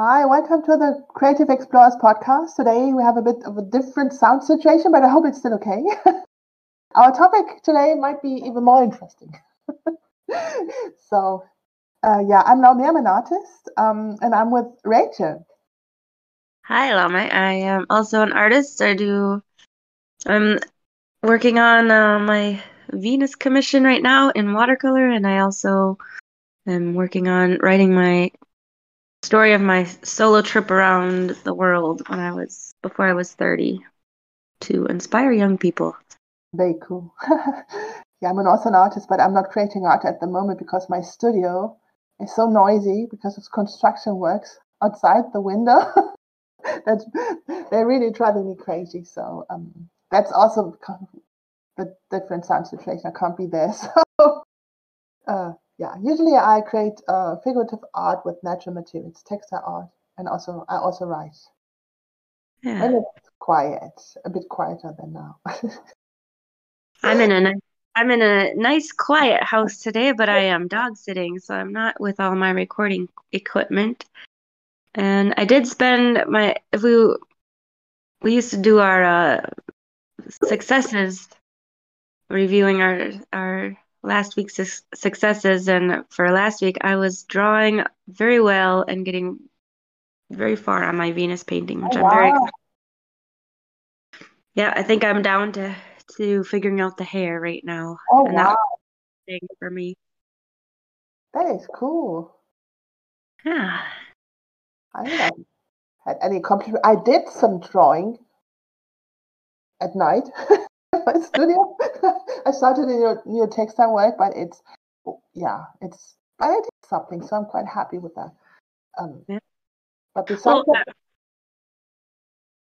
Hi, welcome to the Creative Explorers podcast. Today we have a bit of a different sound situation, but I hope it's still okay. Our topic today might be even more interesting. so, uh, yeah, I'm Laumee, I'm an artist, um, and I'm with Rachael. Hi, Laumee. I am also an artist. I do, I'm working on uh, my Venus commission right now in watercolor, and I also am working on writing my story of my solo trip around the world when I was before I was 30 to inspire young people. Very cool. yeah, I'm also an artist, but I'm not creating art at the moment because my studio is so noisy because it's construction works outside the window. that's they're really driving me crazy. So um, that's also the different sound situation. I can't be there. So uh, yeah, usually I create uh, figurative art with natural materials, textile art, and also I also write. Yeah. And it's quiet, a bit quieter than now. I'm in a I'm in a nice quiet house today, but I am dog sitting, so I'm not with all my recording equipment. And I did spend my if we we used to do our uh, successes, reviewing our our last week's su- successes, and for last week I was drawing very well and getting very far on my Venus painting, which oh, I'm very. Yeah, I think I'm down to to figuring out the hair right now. Oh and wow! Thing for me. That is cool. Yeah. I haven't had any compliment. I did some drawing at night in my studio. I started in your new textile work, but it's yeah, it's I did something, so I'm quite happy with that. Um, yeah. But besides well, that,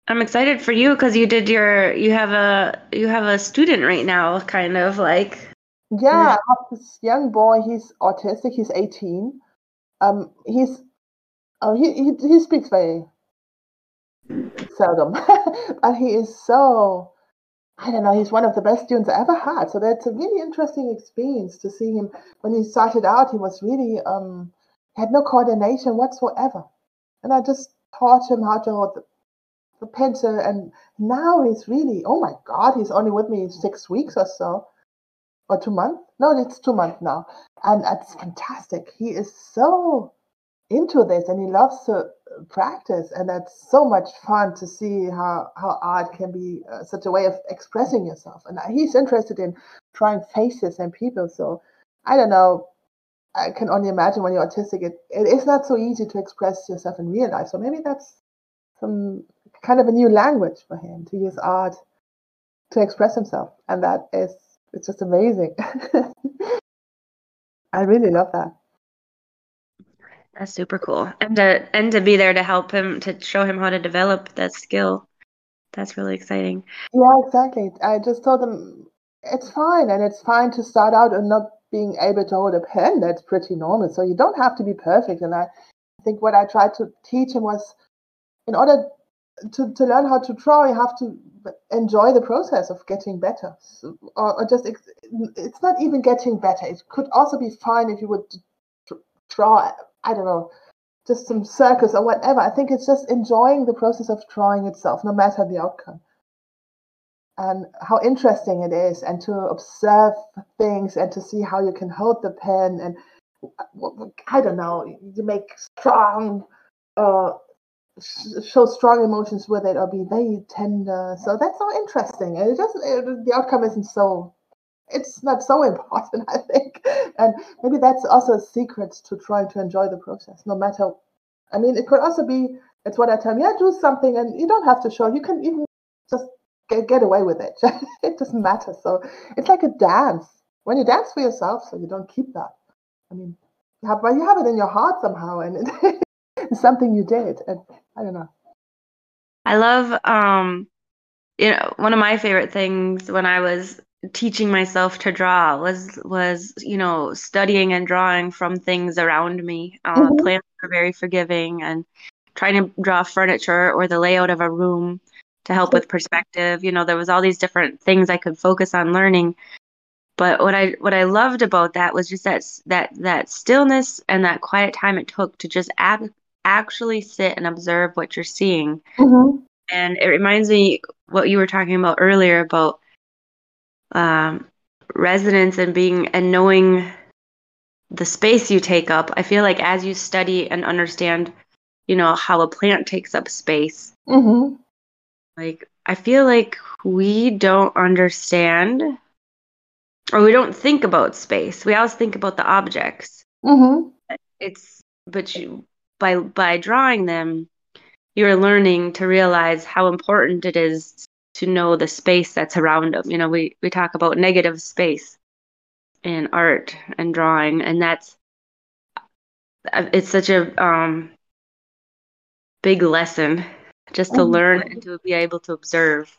I'm excited for you because you did your you have a you have a student right now, kind of like. Yeah, this young boy. He's autistic. He's 18. Um, he's oh he he, he speaks very seldom, but he is so I don't know, he's one of the best students I ever had. So that's a really interesting experience to see him. When he started out, he was really um, had no coordination whatsoever, and I just taught him how to hold the, the pencil. And now he's really, oh my God, he's only with me six weeks or so, or two months. No, it's two months now, and it's fantastic. He is so into this, and he loves to practice and that's so much fun to see how how art can be uh, such a way of expressing yourself. And he's interested in trying faces and people so i don't know. I can only imagine when you're autistic it, it is not so easy to express yourself in real life so maybe that's some kind of a new language for him to use art to express himself and that is it's just amazing. I really love that that's super cool. And to and to be there to help him to show him how to develop that skill. That's really exciting. Yeah, exactly. I just told them it's fine and it's fine to start out and not being able to hold a pen. That's pretty normal. So you don't have to be perfect. And I think what I tried to teach him was in order to, to learn how to draw, you have to enjoy the process of getting better. So, or, or, just, it's not even getting better. It could also be fine if you would draw I don't know, just some circus or whatever. I think it's just enjoying the process of drawing itself, no matter the outcome. And how interesting it is, and to observe things and to see how you can hold the pen and I don't know, you make strong, uh, show strong emotions with it or be very tender. So that's so interesting. And it doesn't, it, the outcome isn't so it's not so important, I think. And maybe that's also a secret to trying to enjoy the process, no matter. I mean, it could also be it's what I tell them, yeah, do something, and you don't have to show. You can even just get, get away with it. it doesn't matter. So it's like a dance. When you dance for yourself, so you don't keep that. I mean, you have, but you have it in your heart somehow, and it's something you did. And I don't know. I love, um, you know, one of my favorite things when I was teaching myself to draw was was you know studying and drawing from things around me uh, mm-hmm. plants are very forgiving and trying to draw furniture or the layout of a room to help with perspective you know there was all these different things i could focus on learning but what i what i loved about that was just that that that stillness and that quiet time it took to just ab- actually sit and observe what you're seeing. Mm-hmm. And it reminds me what you were talking about earlier about um, resonance and being and knowing the space you take up. I feel like as you study and understand, you know, how a plant takes up space, Mm-hmm. like I feel like we don't understand or we don't think about space. We always think about the objects. Mm-hmm. It's but you by by drawing them, you're learning to realize how important it is to know the space that's around them. You know, we we talk about negative space in art and drawing, and that's it's such a um, big lesson just to Mhm. learn and to be able to observe.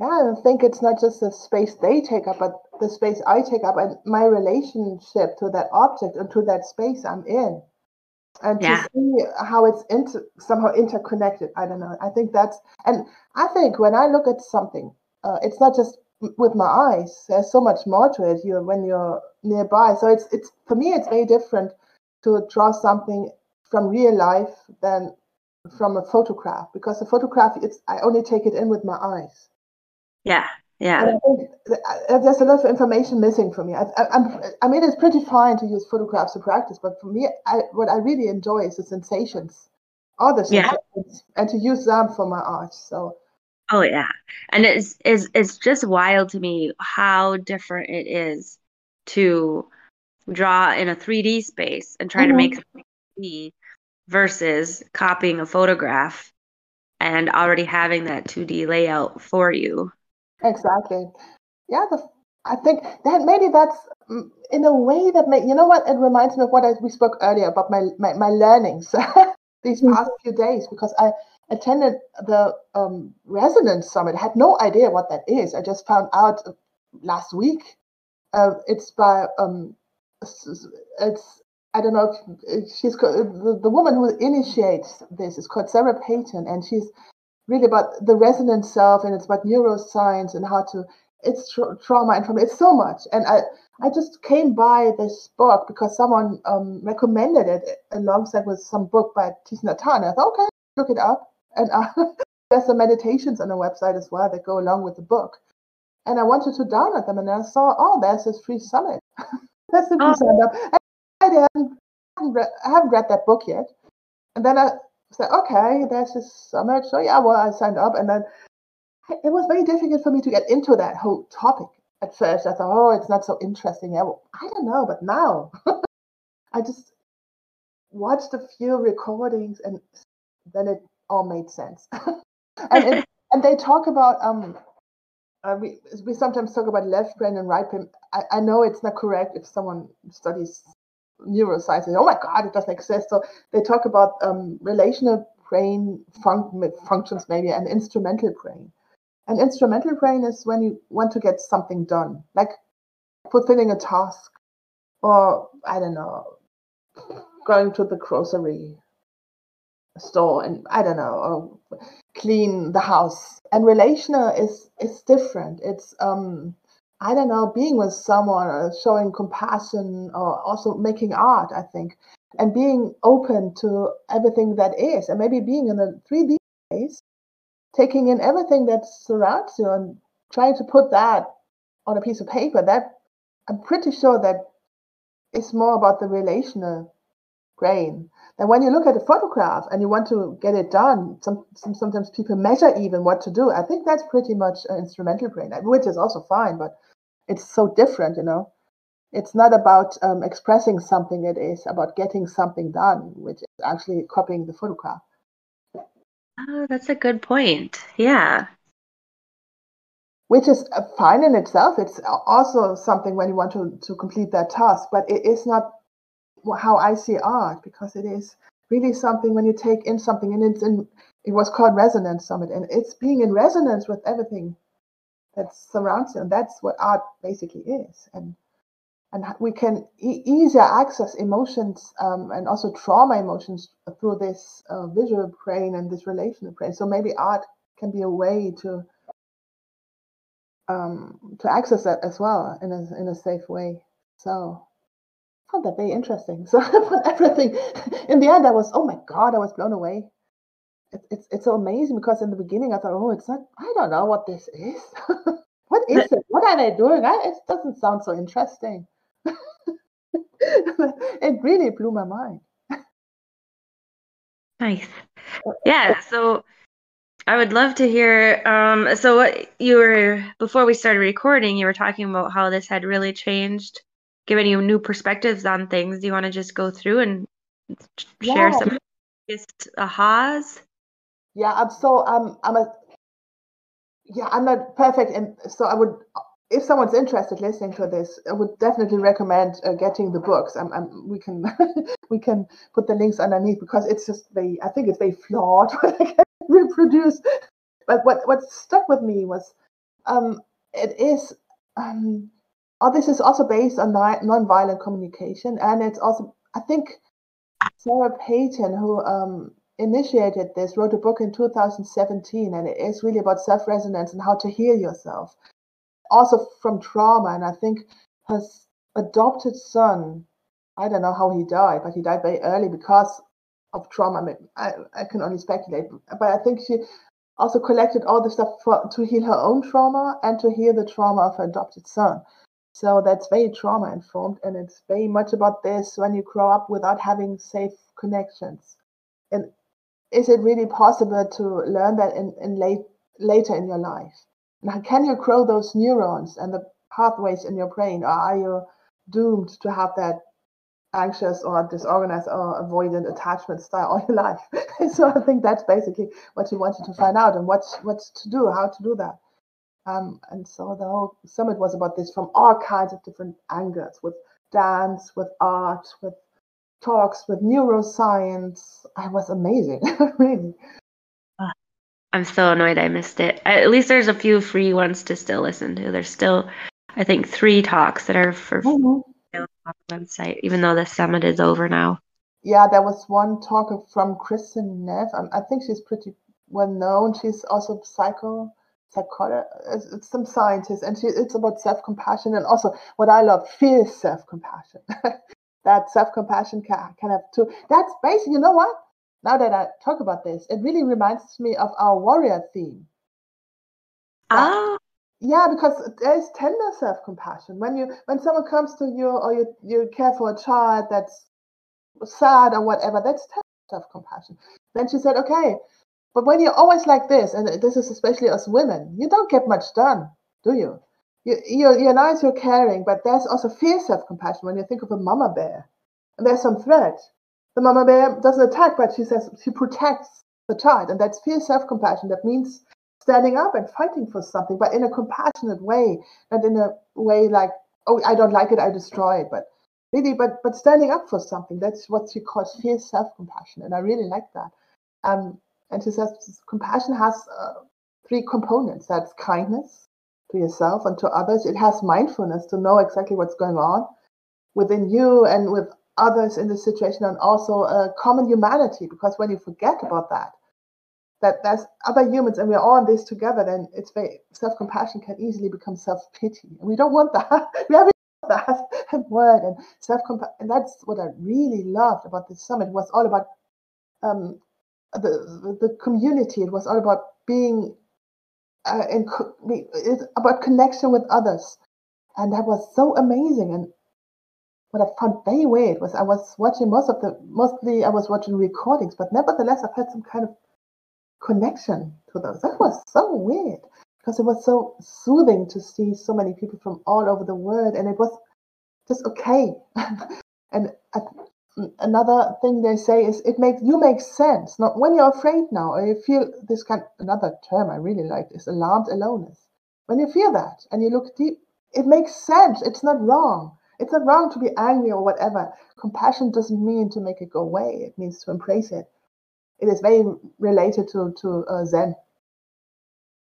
Yeah, I think it's not just the space they take up, but the space I take up and my relationship to that object and to that space I'm in. And Yeah. to see how it's inter- somehow interconnected. I don't know. I think that's, and I think when I look at something, uh, it's not just with my eyes. There's so much more to it. You when you're nearby. So it's it's for me it's very different to draw something from real life than from a photograph because the photograph it's I only take it in with my eyes. Yeah, yeah, And I think uh, there's a lot of information missing for me. I, I, I'm, mean, it's pretty fine to use photographs to practice, but for me, I, what I really enjoy is the sensations, all the Yeah. sensations, and to use them for my art. So, Oh yeah. And it's it's it's just wild to me how different it is to draw in a 3D space and try to Mhm. make something 3D versus copying a photograph and already having that 2D layout for you. Exactly. Yeah, the, I think that maybe that's mm, in a way that may, you know what, it reminds me of what I, we spoke earlier about my, my, my learnings these Mhm. past few days because I attended the um, Resonance Summit, had no idea what that is. I just found out uh, last week. Uh, it's by, um, it's, I don't know if she's the, the woman who initiates this is called Sarah Peyton, and she's really about the resonant self and it's about neuroscience and how to it's tra- trauma and it's so much. And i i just came by this book because someone um, recommended it alongside with some book by Hanh. i thought okay look it up. And uh, there's some meditations on the website as well that go along with the book. And i wanted to download them and i saw oh there's this free summit. That's simply Oh. signed up and I haven't, I haven't read that book yet. And then i said okay there's this summit so yeah well i signed up and then it was very difficult for me to get into that whole topic at first. I thought, oh, it's not so interesting. Yeah, well, I don't know, but now I just watched a few recordings and then it all made sense. and it, and they talk about um uh, we we sometimes talk about left brain and right brain. I, I know it's not correct if someone studies neuroscience and oh my god it doesn't exist. So they talk about um relational brain fun- functions maybe and instrumental brain. An instrumental brain is when you want to get something done, like fulfilling a task, or I don't know, going to the grocery store and I don't know, or clean the house. And relational is is different. It's um I don't know, being with someone or showing compassion or also making art, I think, and being open to everything that is, and maybe being in a 3D space taking in everything that surrounds you and trying to put that on a piece of paper that i'm pretty sure that is more about the relational brain. Than when you look at a photograph and you want to get it done some, some sometimes people measure even what to do. I think that's pretty much an instrumental brain which is also fine but it's so different you know it's not about um, expressing something it is about getting something done which is actually copying the photograph Oh, that's a good point. Yeah. which is uh, fine in itself. It's also something when you want to, to complete that task, but it is not how I see art because it is really something when you take in something and it's in, it was called Resonance Summit and it's being in resonance with everything that surrounds you. And that's what art basically is. And and we can e- easier access emotions um, and also trauma emotions through this uh, visual brain and this relational brain. So maybe art can be a way to um, to access that as well in a in a safe way. So found that very interesting. So I found everything. In the end, I was, oh my god, I was blown away. It's it's it's amazing because in the beginning I thought, oh, it's not. I don't know what this is. what is it? What are they doing? I, it doesn't sound so interesting. it really blew my mind. Nice. Yeah. So I would love to hear. Um, so what you were before we started recording, you were talking about how this had really changed, given you new perspectives on things. Do you want to just go through and share Yeah. some biggest ahas? Yeah, I'm so I'm I'm a yeah, I'm not perfect, and so I would if someone's interested listening to this, I would definitely recommend uh, getting the books. Um, um, we can we can put the links underneath because it's just very I think it's very flawed what can reproduce. But what what stuck with me was um, it is um, oh this is also based on non- nonviolent communication, and it's also I think Sarah Peyton who um, initiated this wrote a book in 2017 and it is really about self-resonance and how to heal yourself. Also from trauma and i think her adopted son i don't know how he died but he died very early because of trauma. I, mean, I, I can only speculate but i think she also collected all the stuff for, to heal her own trauma and to heal the trauma of her adopted son. So that's very trauma informed and it's very much about this when you grow up without having safe connections. And is it really possible to learn that in, in late later in your life? Now, can you grow those neurons and the pathways in your brain, or are you doomed to have that anxious or disorganized or avoidant attachment style all your life? so I think that's basically what you wanted to find out and what's what's to do, how to do that. Um, and so the whole summit was about this from all kinds of different angles, with dance, with art, with talks, with neuroscience. I was amazing, really. I'm so annoyed I missed it. At least there's a few free ones to still listen to. There's still, I think, three talks that are for free Mhm. on the website, even though the summit is over now. Yeah, there was one talk from Kristin Neff. Um, I think she's pretty well known. She's also psycho psychologist. It's, it's some scientist, and she it's about self compassion and also what I love, fierce self compassion. that self compassion can can have two. That's basically, you know what? Now that I talk about this, it really reminds me of our warrior theme. Ah, yeah, because there's tender self-compassion. When you when someone comes to you or you you care for a child that's sad or whatever, that's tender self-compassion. Then she said, okay, but when you're always like this, and this is especially us women, you don't get much done, do you? You you're, you're nice, you're caring, but there's also fierce self-compassion when you think of a mama bear, and there's some threat. The mama bear doesn't attack, but she says she protects the child, and that's fierce self-compassion. That means standing up and fighting for something, but in a compassionate way, not in a way like, oh, I don't like it, I destroy it, but really, but but standing up for something. That's what she calls fierce self-compassion, and I really like that. Um, and she says compassion has uh, three components. That's kindness to yourself and to others. It has mindfulness to know exactly what's going on within you and with others in the situation, and also a common humanity. Because when you forget about that, that there's other humans and we're all in this together, then it's very self-compassion can easily become self-pity. And we don't want that. we have that word and self-compassion. And that's what I really loved about this summit. It was all about um, the the community. It was all about being uh, co- it's about connection with others, and that was so amazing. And what I found very weird was I was watching most of the mostly I was watching recordings, but nevertheless I've had some kind of connection to those. That was so weird because it was so soothing to see so many people from all over the world, and it was just okay. and I, another thing they say is it makes you make sense. Not when you're afraid now or you feel this kind. Another term I really like is alarmed aloneness. When you feel that and you look deep, it makes sense. It's not wrong. It's not wrong to be angry or whatever. Compassion doesn't mean to make it go away. It means to embrace it. It is very related to to uh, Zen.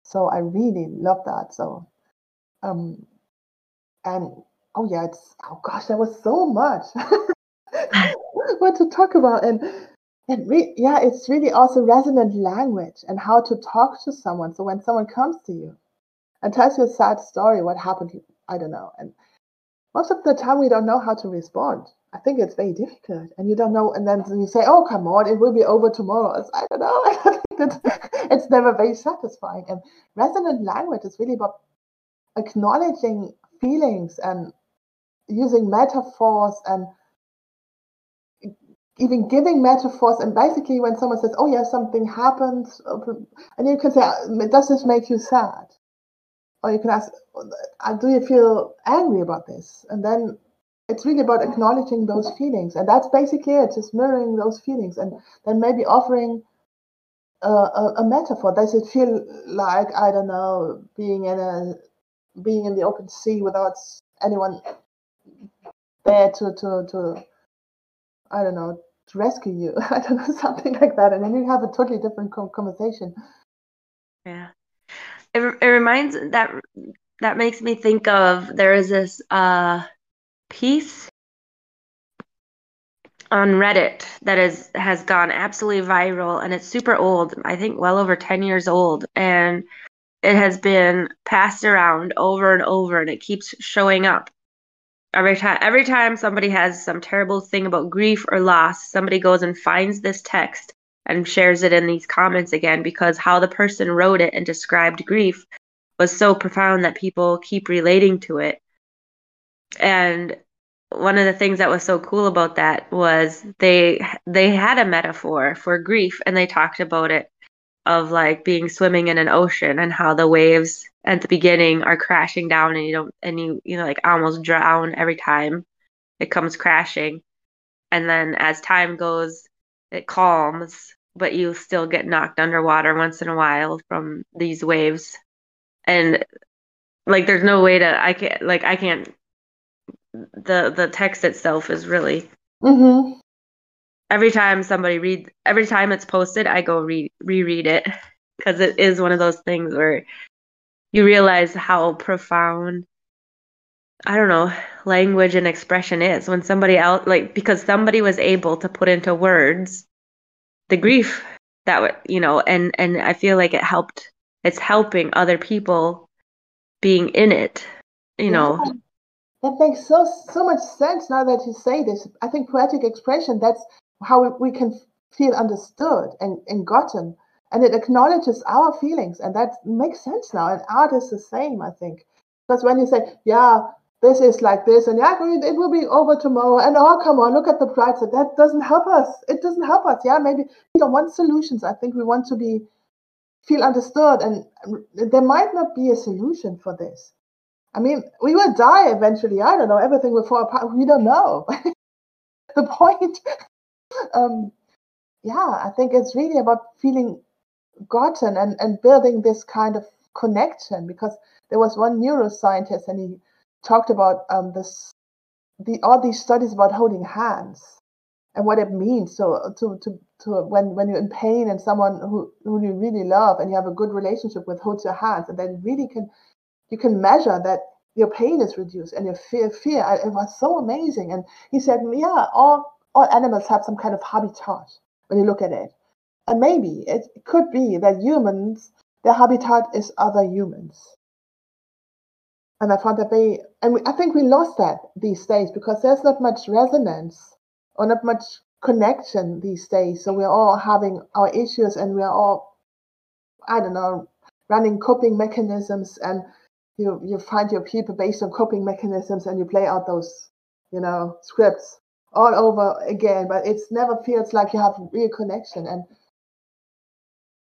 So I really love that. So um and oh yeah, it's oh gosh, there was so much what to talk about and and re- yeah, it's really also resonant language and how to talk to someone. So when someone comes to you and tells you a sad story, what happened, I don't know. And most of the time we don't know how to respond. I think it's very difficult, and you don't know. And then you say, "Oh, come on, it will be over tomorrow." It's, I don't know. it's never very satisfying. And resonant language is really about acknowledging feelings and using metaphors and even giving metaphors. And basically, when someone says, "Oh, yeah, something happened," and you can say, uh, "Does this make you sad?" Or you can ask, uh, "Do you feel angry about this?" And then it's really about acknowledging those feelings and that's basically it just mirroring those feelings and then maybe offering a, a, a, metaphor does it feel like i don't know being in a being in the open sea without anyone there to to to i don't know to rescue you i don't know something like that and then you have a totally different conversation yeah it, it reminds that that makes me think of there is this uh piece on Reddit that is has gone absolutely viral and it's super old. I think well over 10 years old and it has been passed around over and over and it keeps showing up. Every time every time somebody has some terrible thing about grief or loss, somebody goes and finds this text and shares it in these comments again because how the person wrote it and described grief was so profound that people keep relating to it. And one of the things that was so cool about that was they they had a metaphor for grief and they talked about it of like being swimming in an ocean and how the waves at the beginning are crashing down and you don't and you you know like almost drown every time it comes crashing and then as time goes it calms but you still get knocked underwater once in a while from these waves and like there's no way to i can't like i can't the the text itself is really mm-hmm. every time somebody read every time it's posted i go re- reread it because it is one of those things where you realize how profound i don't know language and expression is when somebody else like because somebody was able to put into words the grief that would, you know and and i feel like it helped it's helping other people being in it you yeah. know that makes so so much sense now that you say this. I think poetic expression, that's how we, we can feel understood and, and gotten. And it acknowledges our feelings. And that makes sense now. And art is the same, I think. Because when you say, yeah, this is like this, and yeah, it will be over tomorrow, and oh, come on, look at the bright side. That doesn't help us. It doesn't help us. Yeah, maybe we don't want solutions. I think we want to be feel understood, and there might not be a solution for this. I mean, we will die eventually. I don't know. Everything will fall apart. We don't know. the point, um, yeah, I think it's really about feeling gotten and, and building this kind of connection because there was one neuroscientist and he talked about um, this the all these studies about holding hands and what it means. So to to to when when you're in pain and someone who who you really love and you have a good relationship with holds your hands and then really can you can measure that your pain is reduced and your fear fear it was so amazing. And he said yeah all all animals have some kind of habitat when you look at it and maybe it could be that humans their habitat is other humans. And i found that they, and we, i think we lost that these days because there's not much resonance or not much connection these days. So we're all having our issues and we're all i don't know running coping mechanisms and you you find your people based on coping mechanisms and you play out those you know scripts all over again. But it's never feels like you have real connection. And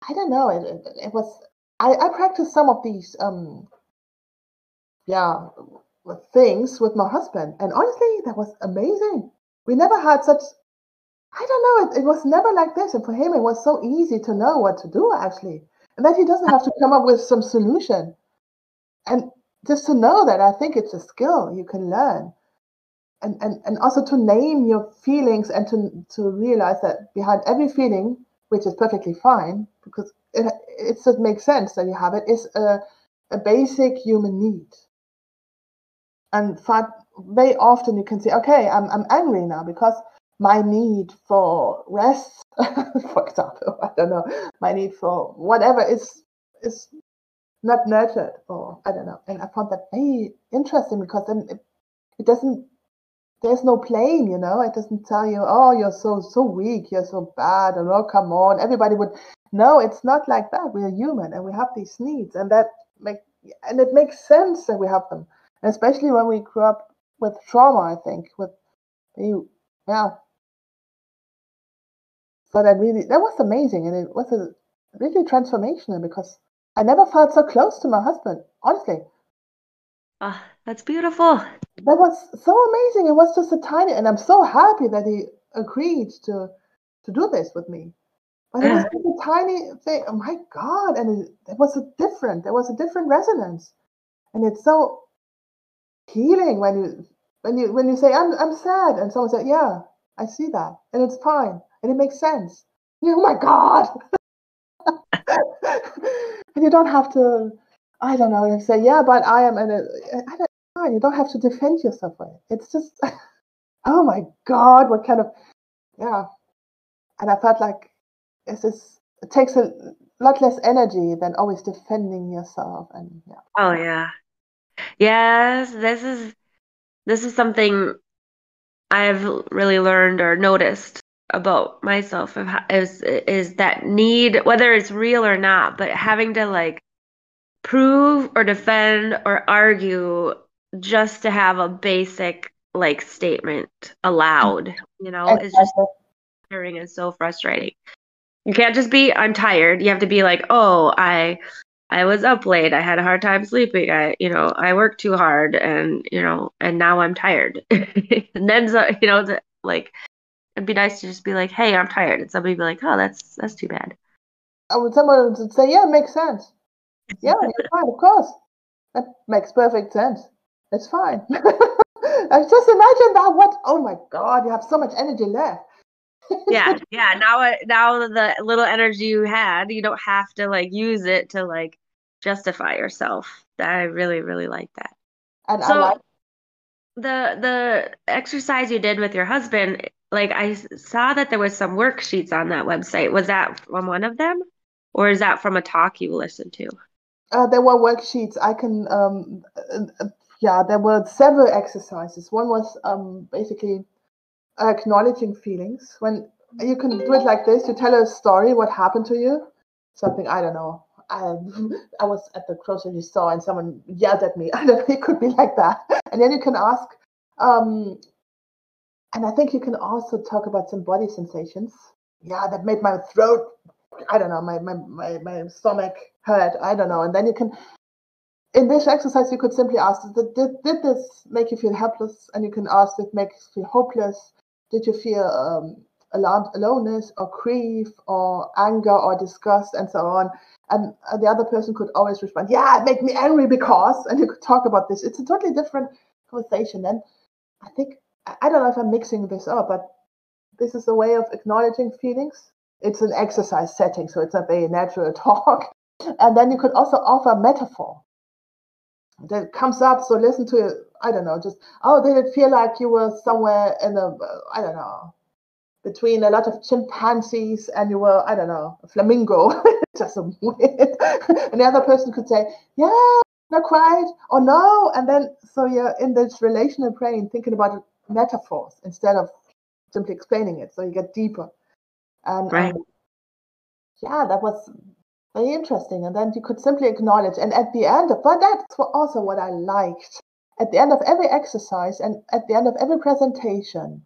i don't know it, it, it was I, I practiced some of these um yeah things with my husband and honestly that was amazing we never had such i don't know it, it was never like this and for him it was so easy to know what to do actually and that he doesn't have to come up with some solution and just to know that I think it's a skill you can learn. And, and, and also to name your feelings and to, to realize that behind every feeling, which is perfectly fine, because it, it just makes sense that you have it. it, is a, a basic human need. And very often you can say, okay, I'm, I'm angry now because my need for rest, for example, I don't know, my need for whatever is is not nurtured or I don't know. And I found that very interesting because then it, it doesn't there's no blame, you know. It doesn't tell you, oh, you're so so weak, you're so bad, and oh, come on. Everybody would. No, it's not like that. We're human, and we have these needs, and that make and it makes sense that we have them, and especially when we grew up with trauma. I think with you, yeah. So that really that was amazing, and it was a really transformational because I never felt so close to my husband. Honestly, Oh, that's beautiful. that was so amazing. It was just a tiny, and I'm so happy that he agreed to to do this with me. But it was just a tiny thing. Oh my God! And it, it was a different. There was a different resonance, and it's so healing when you when you when you say I'm I'm sad, and someone says, Yeah, I see that, and it's fine, and it makes sense. Oh my God! and you don't have to. I don't know. And say, yeah, but I am, and I You don't have to defend yourself with it. It's just, oh my God, what kind of, yeah. And I felt like this is, it takes a lot less energy than always defending yourself. And yeah. Oh yeah. Yes, this is this is something I've really learned or noticed about myself is is that need whether it's real or not, but having to like prove or defend or argue just to have a basic like statement allowed, you know, is just tiring and so frustrating. You can't just be I'm tired. You have to be like, "Oh, I I was up late. I had a hard time sleeping. I, you know, I worked too hard and, you know, and now I'm tired." And then so, you know, the, like it'd be nice to just be like, "Hey, I'm tired." And somebody be like, "Oh, that's that's too bad." I would someone would say, yeah, it makes sense. Yeah, you're of course. That makes perfect sense. It's fine. I just imagine that. What? Oh my God, you have so much energy left. Yeah, yeah. Now now the little energy you had, you don't have to like use it to like justify yourself. I really, really like that. And I So like the the exercise you did with your husband, like I saw that there was some worksheets on that website. Was that from one of them, or is that from a talk you listened to? Uh, there were worksheets. I can, um, uh, uh, yeah, there were several exercises. One was um, basically acknowledging feelings. When you can do it like this, you tell a story, what happened to you, something, I don't know. I, I was at the grocery store and someone yelled at me. I don't know, it could be like that. And then you can ask, um, and I think you can also talk about some body sensations. Yeah, that made my throat, I don't know, my, my, my, my stomach hurt. I don't know. And then you can, in this exercise, you could simply ask, did, did, this make you feel helpless? And you can ask, did it make you feel hopeless? Did you feel um, alarmed, aloneness, or grief, or anger, or disgust, and so on? And uh, the other person could always respond, yeah, it made me angry because, and you could talk about this. It's a totally different conversation. And I think, I I don't know if I'm mixing this up, but this is a way of acknowledging feelings. It's an exercise setting, so it's not very natural talk. And then you could also offer metaphor that comes up. So listen to it. I don't know, just, oh, did it feel like you were somewhere in a, I don't know, between a lot of chimpanzees and you were, I don't know, a flamingo? just a weird. and the other person could say, yeah, not quite, or no. And then, so you're in this relational brain thinking about metaphors instead of simply explaining it. So you get deeper. And Right. um, yeah, that was very interesting. And then you could simply acknowledge. And at the end of, but that's also what I liked. At the end of every exercise and at the end of every presentation,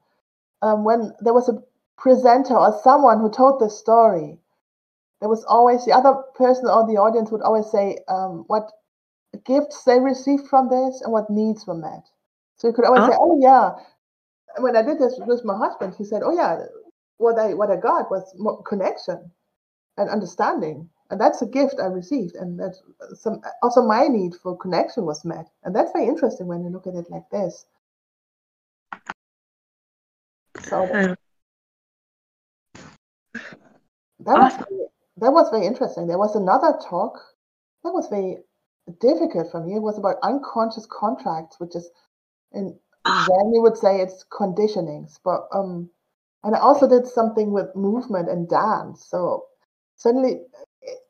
um, when there was a presenter or someone who told the story, there was always the other person or the audience would always say um, what gifts they received from this and what needs were met. So you could always Oh. say, "Oh yeah." And when I did this with my husband, he said, "Oh yeah, what I what I got was connection and understanding, and that's a gift I received, and that's some also my need for connection was met, and that's very interesting when you look at it like this. So Uh, that was very- that was very interesting. There was another talk that was very difficult for me. It was about unconscious contracts, which is in then you would say it's conditionings, but um, and I also did something with movement and dance. So suddenly,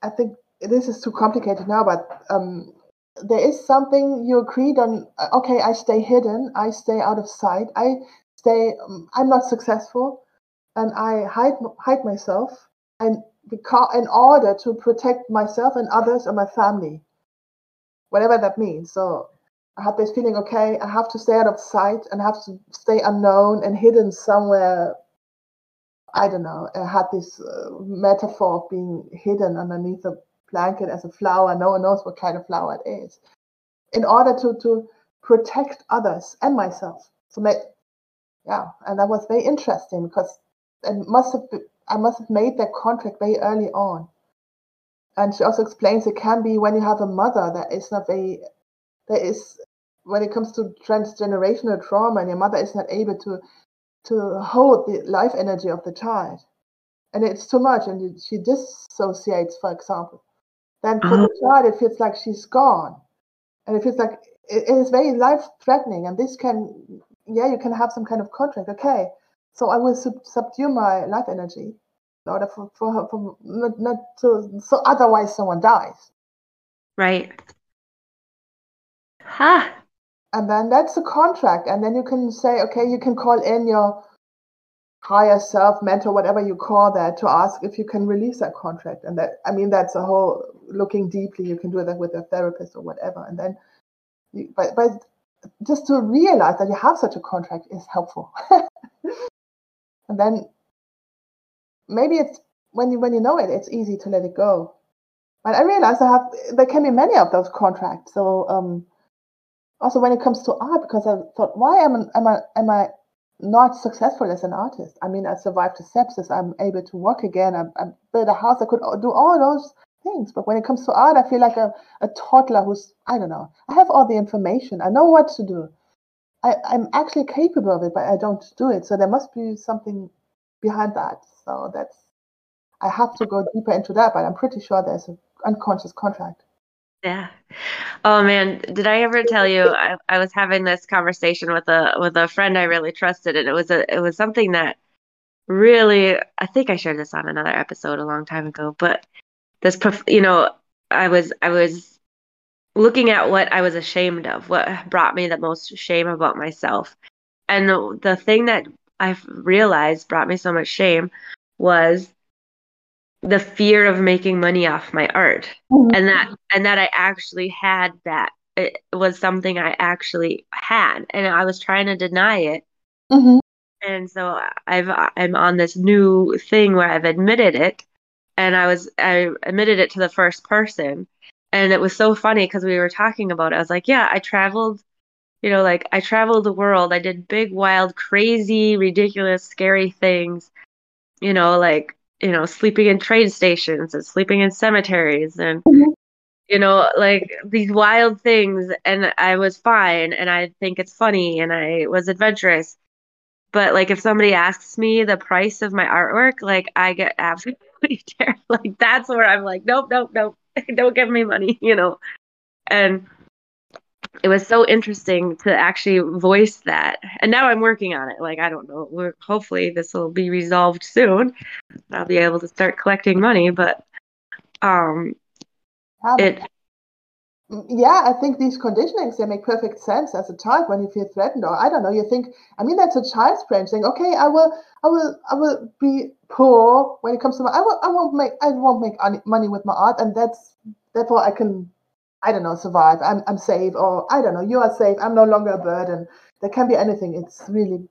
I think this is too complicated now, but um, there is something you agreed on. uh, Okay, I stay hidden. I stay out of sight. I stay. um, I'm not successful, and I hide hide myself, and because in order to protect myself and others and my family, whatever that means. So I had this feeling. Okay, I have to stay out of sight and have to stay unknown and hidden somewhere. I don't know. I had this uh, metaphor of being hidden underneath a blanket as a flower. No one knows what kind of flower it is. In order to to protect others and myself. So ma- yeah, and that was very interesting because it must have been, I must have made that contract very early on. And she also explains it can be when you have a mother that is not very there is when it comes to transgenerational trauma and your mother is not able to to hold the life energy of the child. And it's too much and she dissociates for example. Then for the ah. child it feels like she's gone. And it feels like it, it is very life threatening and this can yeah you can have some kind of contract. Okay so i will sub- subdue my life energy in order for, for her for not, not to so otherwise someone dies. Right. Ha. And then that's a contract. And then you can say okay you can call in your higher self mentor whatever you call that to ask if you can release that contract. And that i mean that's a whole looking deeply you can do that with a therapist or whatever. And then you, but but just to realize that you have such a contract is helpful. And then maybe it's when you when you know it it's easy to let it go. But i realize i have there can be many of those contracts. So um also when it comes to art because i thought why am, I- am i am i not successful as an artist? I mean i survived the sepsis. I'm able to work again. I, I built a house. I could do all those things. But when it comes to art i feel like a, a toddler who's i don't know. I have all the information. I know what to do. I, i'm actually capable of it but i don't do it. So there must be something behind that. So that's i have to go deeper into that but i'm pretty sure there's an unconscious contract Yeah. Oh man, did I ever tell you I, I was having this conversation with a with a friend I really trusted and it was a it was something that really I think I shared this on another episode a long time ago, but this prof- you know, I was I was looking at what I was ashamed of, what brought me the most shame about myself. And the, the thing that I've realized brought me so much shame was the fear of making money off my art. And that and that I actually had that. It was something I actually had and I was trying to deny it. Mhm. and so I've I'm on this new thing where I've admitted it and I was I admitted it to the first person. And it was so funny because we were talking about it. I was like yeah I traveled you know like I traveled the world. I did big wild crazy ridiculous scary things you know like you know sleeping in train stations and sleeping in cemeteries and Mhm. you know, like these wild things, and I was fine, and I think it's funny, and I was adventurous. But like, if somebody asks me the price of my artwork, like I get absolutely terrified. Like that's where I'm like, nope, nope, nope, don't give me money, you know. And it was so interesting to actually voice that. And now I'm working on it. Like I don't know, we're, hopefully this will be resolved soon. I'll be able to start collecting money, but um, Yeah, it yeah, I think these conditionings they make perfect sense as a child when you feel threatened, or I don't know, you think. I mean, that's a child's brain saying, "Okay, I will, I will, I will be poor when it comes to my. I will, I won't make, I won't make any money with my art, and that's therefore I can, I don't know, survive. I'm, I'm safe, or I don't know, you are safe. I'm no longer a burden. There can be anything. It's really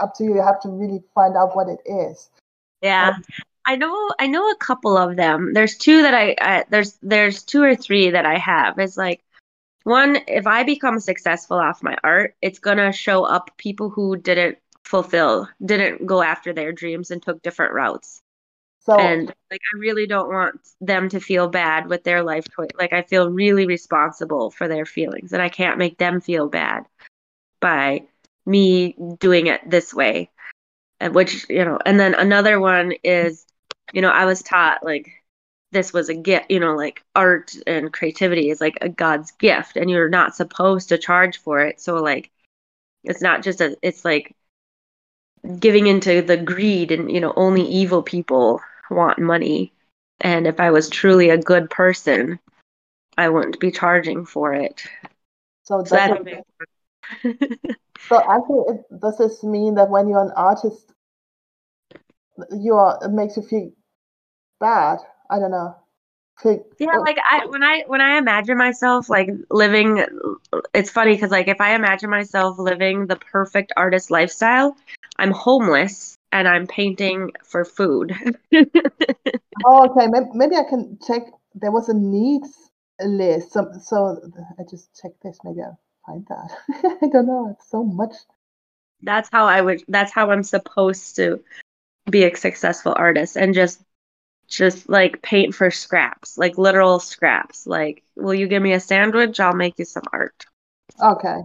up to you. You have to really find out what it is. Yeah. Um, I know I know a couple of them. There's two that I, I there's there's two or three that I have. It's like one, if I become successful off my art, it's gonna show up people who didn't fulfill, didn't go after their dreams and took different routes. So And like I really don't want them to feel bad with their life choice. Like I feel really responsible for their feelings and I can't make them feel bad by me doing it this way. And which, you know, and then another one is, you know, I was taught like this was a gift, you know, like art and creativity is like a God's gift and you're not supposed to charge for it. So like it's not just a it's like giving into the greed and you know only evil people want money and if i was truly a good person I wouldn't be charging for it. So, So does that's it, so actually, it, does this mean that when you're an artist, you are it makes you feel bad? I don't know. Feel, Yeah, oh, like I when I when I imagine myself like living it's funny because like if I imagine myself living the perfect artist lifestyle, I'm homeless and I'm painting for food. oh, okay. Maybe, maybe I can check. There was a needs list. So, so I just check this. Maybe I'll find that. I don't know. It's so much. That's how I would that's how I'm supposed to be a successful artist and just just like paint for scraps, like literal scraps. Like, will you give me a sandwich? I'll make you some art. Okay,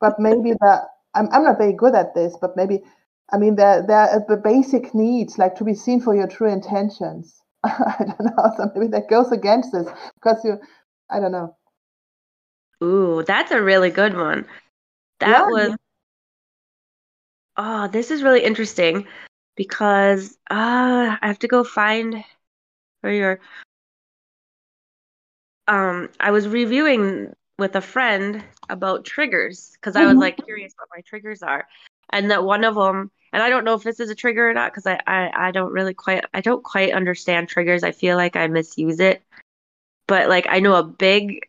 but maybe that I'm I'm not very good at this. But maybe I mean there are the basic needs like to be seen for your true intentions. I don't know. So maybe that goes against this because you. I don't know. Ooh, that's a really good one. That Yeah. was Oh, this is really interesting because uh I have to go find for your um I was reviewing with a friend about triggers because I was Mhm. like curious what my triggers are. And that one of them and I don't know if this is a trigger or not because I, I I don't really quite I don't quite understand triggers. I feel like I misuse it. But like I know a big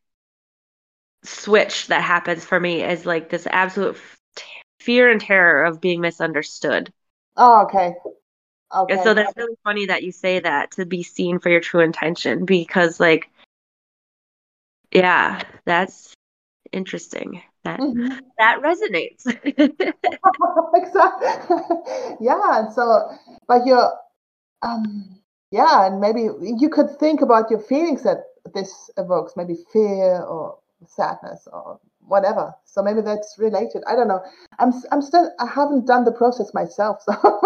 switch that happens for me is like this absolute t- fear and terror of being misunderstood. Oh, okay. And Okay. so that's really funny that you say that to be seen for your true intention because like yeah, that's interesting. That Mhm. that resonates. exactly. yeah, and so, but you're, um, yeah, and maybe you could think about your feelings that this evokes, maybe fear or sadness or whatever. So maybe that's related. I don't know. I'm, I'm still, I haven't done the process myself, so.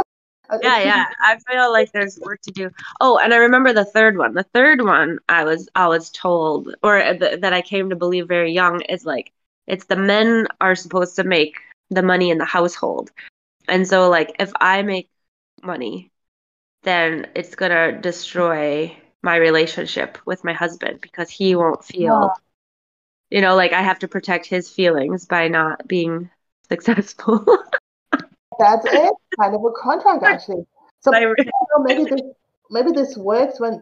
yeah, yeah. I feel like there's work to do. Oh, and I remember the third one. The third one I was I was told or th- that I came to believe very young is like it's the men are supposed to make the money in the household. And so like if I make money, then it's going to destroy my relationship with my husband because he won't feel you know like I have to protect his feelings by not being successful. That's it, kind of a contract actually. So I- you know, maybe this maybe this works when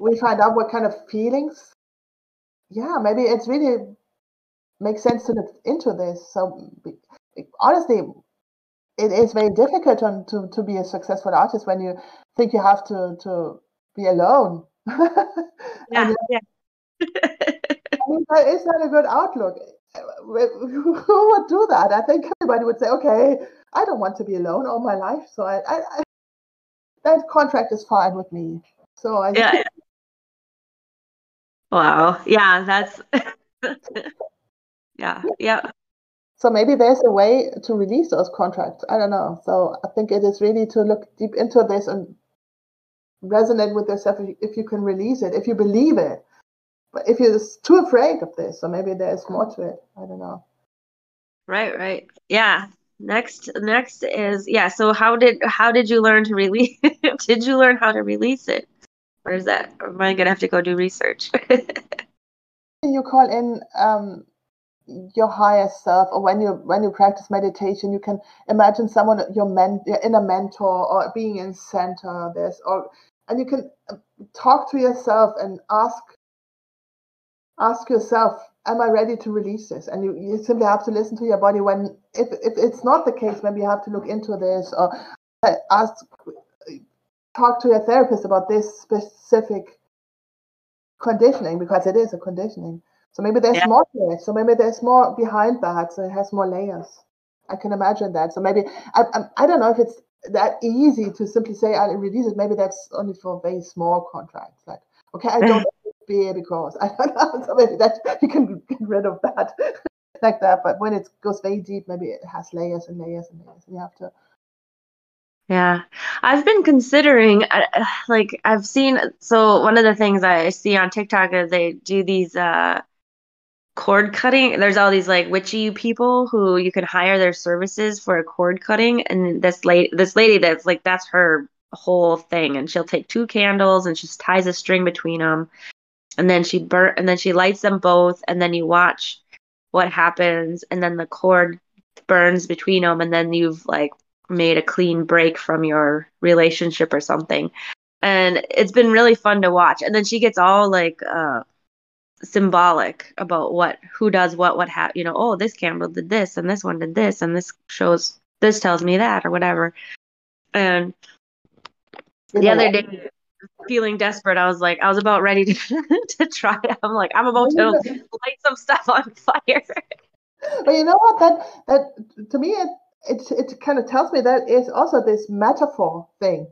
we find out what kind of feelings. Yeah, maybe it's really makes sense to look into this. So honestly, it is very difficult to, to, to be a successful artist when you think you have to, to be alone. yeah, yeah. I mean, that is not a good outlook. Who would do that? I think everybody would say, okay, I don't want to be alone all my life. So I, I, I that contract is fine with me. So I, yeah. Wow. Yeah, that's yeah, yeah. so maybe there's a way to release those contracts. I don't know. So I think it is really to look deep into this and resonate with yourself if you, can release it, if you believe it. But if you're just too afraid of this, so maybe there's more to it. I don't know. Right, right. Yeah. Next next is yeah, so how did how did you learn to release did you learn how to release it? Or is that or am I gonna have to go do research? you call in um, your higher self or when you when you practice meditation you can imagine someone your men your inner mentor or being in center this or and you can uh, talk to yourself and ask ask yourself am i ready to release this and you, you simply have to listen to your body when if, if it's not the case maybe you have to look into this or uh, ask talk to your therapist about this specific conditioning because it is a conditioning. So maybe there's Yeah. more to it. So maybe there's more behind that. So it has more layers. I can imagine that. So maybe I, I, I don't know if it's that easy to simply say I release it. Maybe that's only for very small contracts. Like okay, I don't beer because I don't know. So maybe that you can get rid of that like that. But when it goes very deep, maybe it has layers and layers and layers. And you have to. Yeah. I've been considering uh, uh, like I've seen so one of the things I see on TikTok is they do these uh cord cutting. There's all these like witchy people who you can hire their services for a cord cutting and this lady this lady that's like that's her whole thing and she'll take two candles and she ties a string between them and then she burn and then she lights them both and then you watch what happens and then the cord burns between them and then you've like made a clean break from your relationship or something and it's been really fun to watch and then she gets all like uh symbolic about what who does what what ha- you know oh this candle did this and this one did this and this shows this tells me that or whatever. And the other day feeling desperate i was like i was about ready to, to try. I'm like i'm about to light some stuff on fire. But you know what? That that to me it it, it kind of tells me that is also this metaphor thing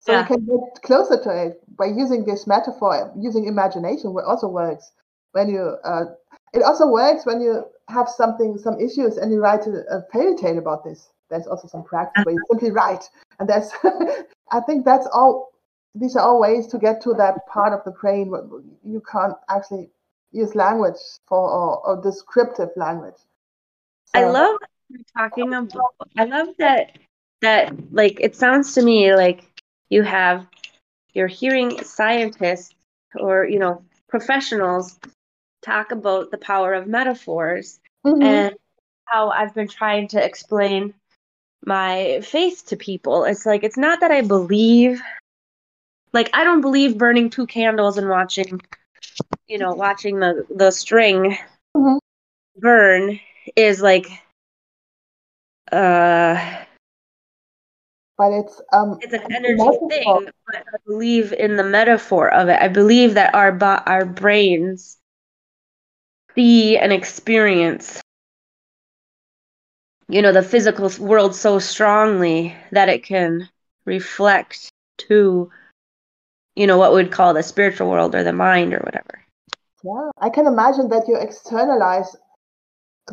so yeah. you can get closer to it by using this metaphor using imagination also works when you uh, it also works when you have something some issues and you write a, a fairy tale about this. There's also some practice where you simply write. And that's i think that's all these are all ways to get to that part of the brain where you can't actually use language for or, or descriptive language. So, i love talking about. I love that that like it sounds to me like you have your hearing scientists or you know professionals talk about the power of metaphors mm-hmm. and how I've been trying to explain my faith to people. It's like it's not that I believe like I don't believe burning two candles and watching you know, watching the the string mm-hmm. burn is like uh but it's um it's an energy thing but i believe in the metaphor of it. I believe that our bo- our brains see and experience you know the physical world so strongly that it can reflect to you know what we'd call the spiritual world or the mind or whatever. Yeah i can imagine that you externalize